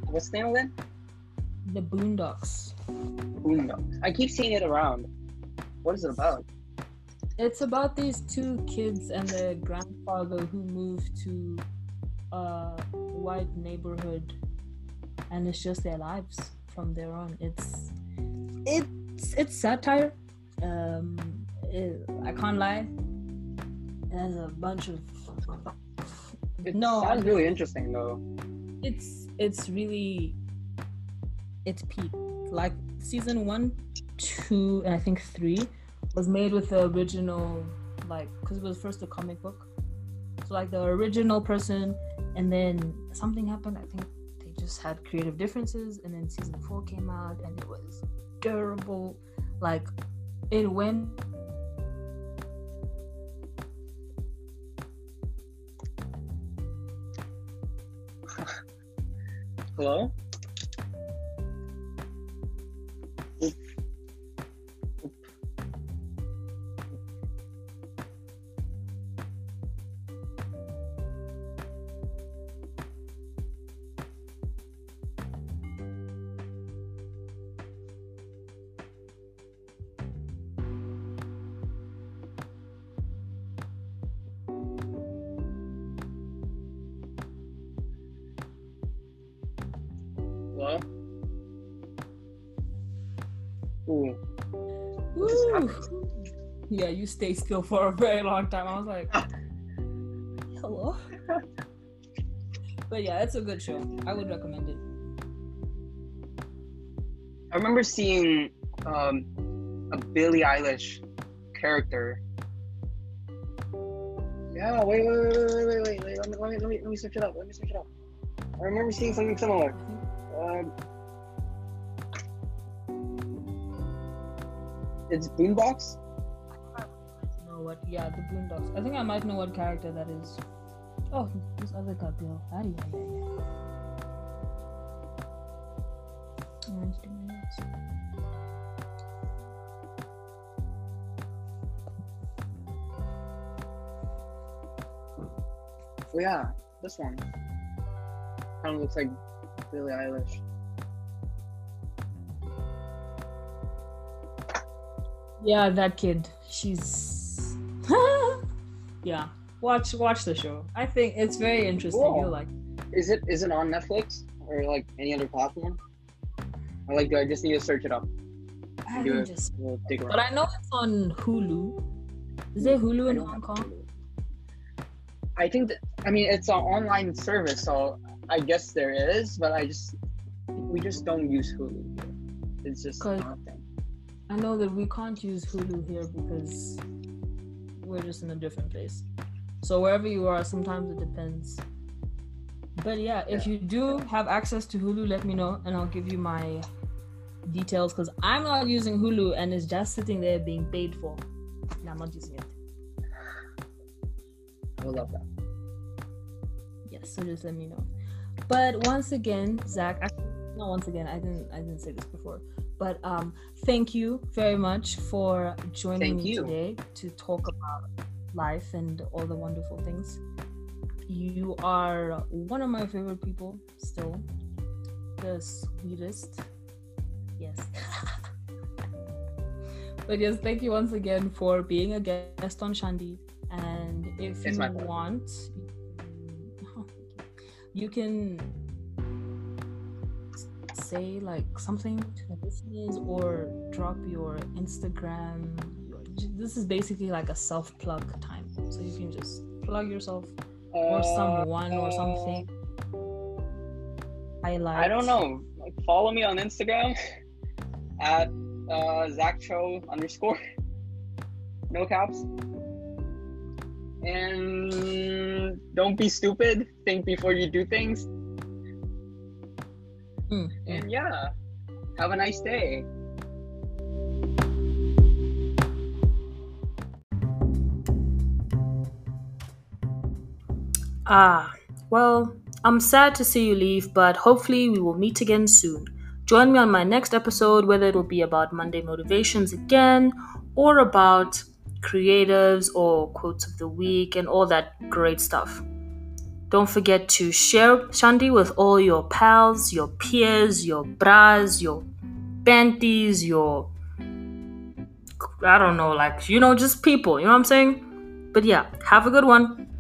S2: What's the name of it?
S1: The Boondocks.
S2: Boondocks. I keep seeing it around. What is it about?
S1: It's about these two kids and their grandfather who moved to a white neighborhood, and it's just their lives from there on. It's it's it's satire. Um, it, I can't lie. It has a bunch of
S2: It
S1: no.
S2: sounds really interesting though.
S1: it's it's really it's peak. Like season one, two, and I think three was made with the original, like, because it was first a comic book. Like the original person, and then something happened. I think they just had creative differences, and then season four came out, and it was terrible. Like it went
S2: Hello?
S1: You stayed still for a very long time. I was like, hello. but yeah, it's a good show. I would recommend it.
S2: I remember seeing um, a Billie Eilish character. Yeah, wait, wait, wait, wait, wait, wait, wait. Let me, let me, let me, let me search it up. Let me search it up. I remember seeing something similar. Um, it's Boombox.
S1: Know what. Yeah, the Boondocks. I think I might know what character that is. Oh, this other guy, Bill. Ah, yeah, yeah, yeah. Orange Dominions.
S2: Oh yeah, this one. Kind of looks like Billie Eilish.
S1: Yeah, that kid. She's. Yeah. Watch watch the show. I think it's very interesting.
S2: Cool.
S1: You'll like.
S2: Is it is it on Netflix or like any other platform? Or like do I just need to search it up?
S1: I
S2: Do
S1: haven't
S2: it.
S1: just.
S2: We'll dig
S1: But. I know it's on Hulu. Is there Hulu in Hong Kong?
S2: I think that I mean it's an online service, so I guess there is, but I just we just don't use Hulu. Here. It's just
S1: Cause-
S2: not a thing.
S1: I know that we can't use Hulu here because we're just in a different place. So wherever you are, sometimes it depends. But yeah, if you do have access to Hulu, let me know and I'll give you my details because I'm not using Hulu and it's just sitting there being paid for. And I'm not using it.
S2: I would love that.
S1: Yes, so just let me know. But once again, Zach, actually, not once again, I didn't I didn't say this before. But um thank you very much for joining
S2: Thank
S1: me
S2: you.
S1: today to talk about life and all the wonderful things. You are one of my favorite people still. The sweetest. Yes. but yes, thank you once again for being a guest on Shandi. And if
S2: It's
S1: you want, you can say like something to the listeners or drop your Instagram. This is basically like a self plug time. So you can just plug yourself or
S2: Uh,
S1: someone or something. Highlight.
S2: I don't know. Like, follow me on Instagram at uh, Zach Cho underscore. No caps. And don't be stupid. Think before you do things.
S1: Mm.
S2: And yeah, have a nice day.
S1: Ah, well, I'm sad to see you leave, but hopefully we will meet again soon. Join me on my next episode, whether it'll be about Monday motivations again or about creatives or quotes of the week and all that great stuff. Don't forget to share Shandi with all your pals, your peers, your bras, your panties, your I don't know, like you know, just people, you know what I'm saying? But yeah, have a good one.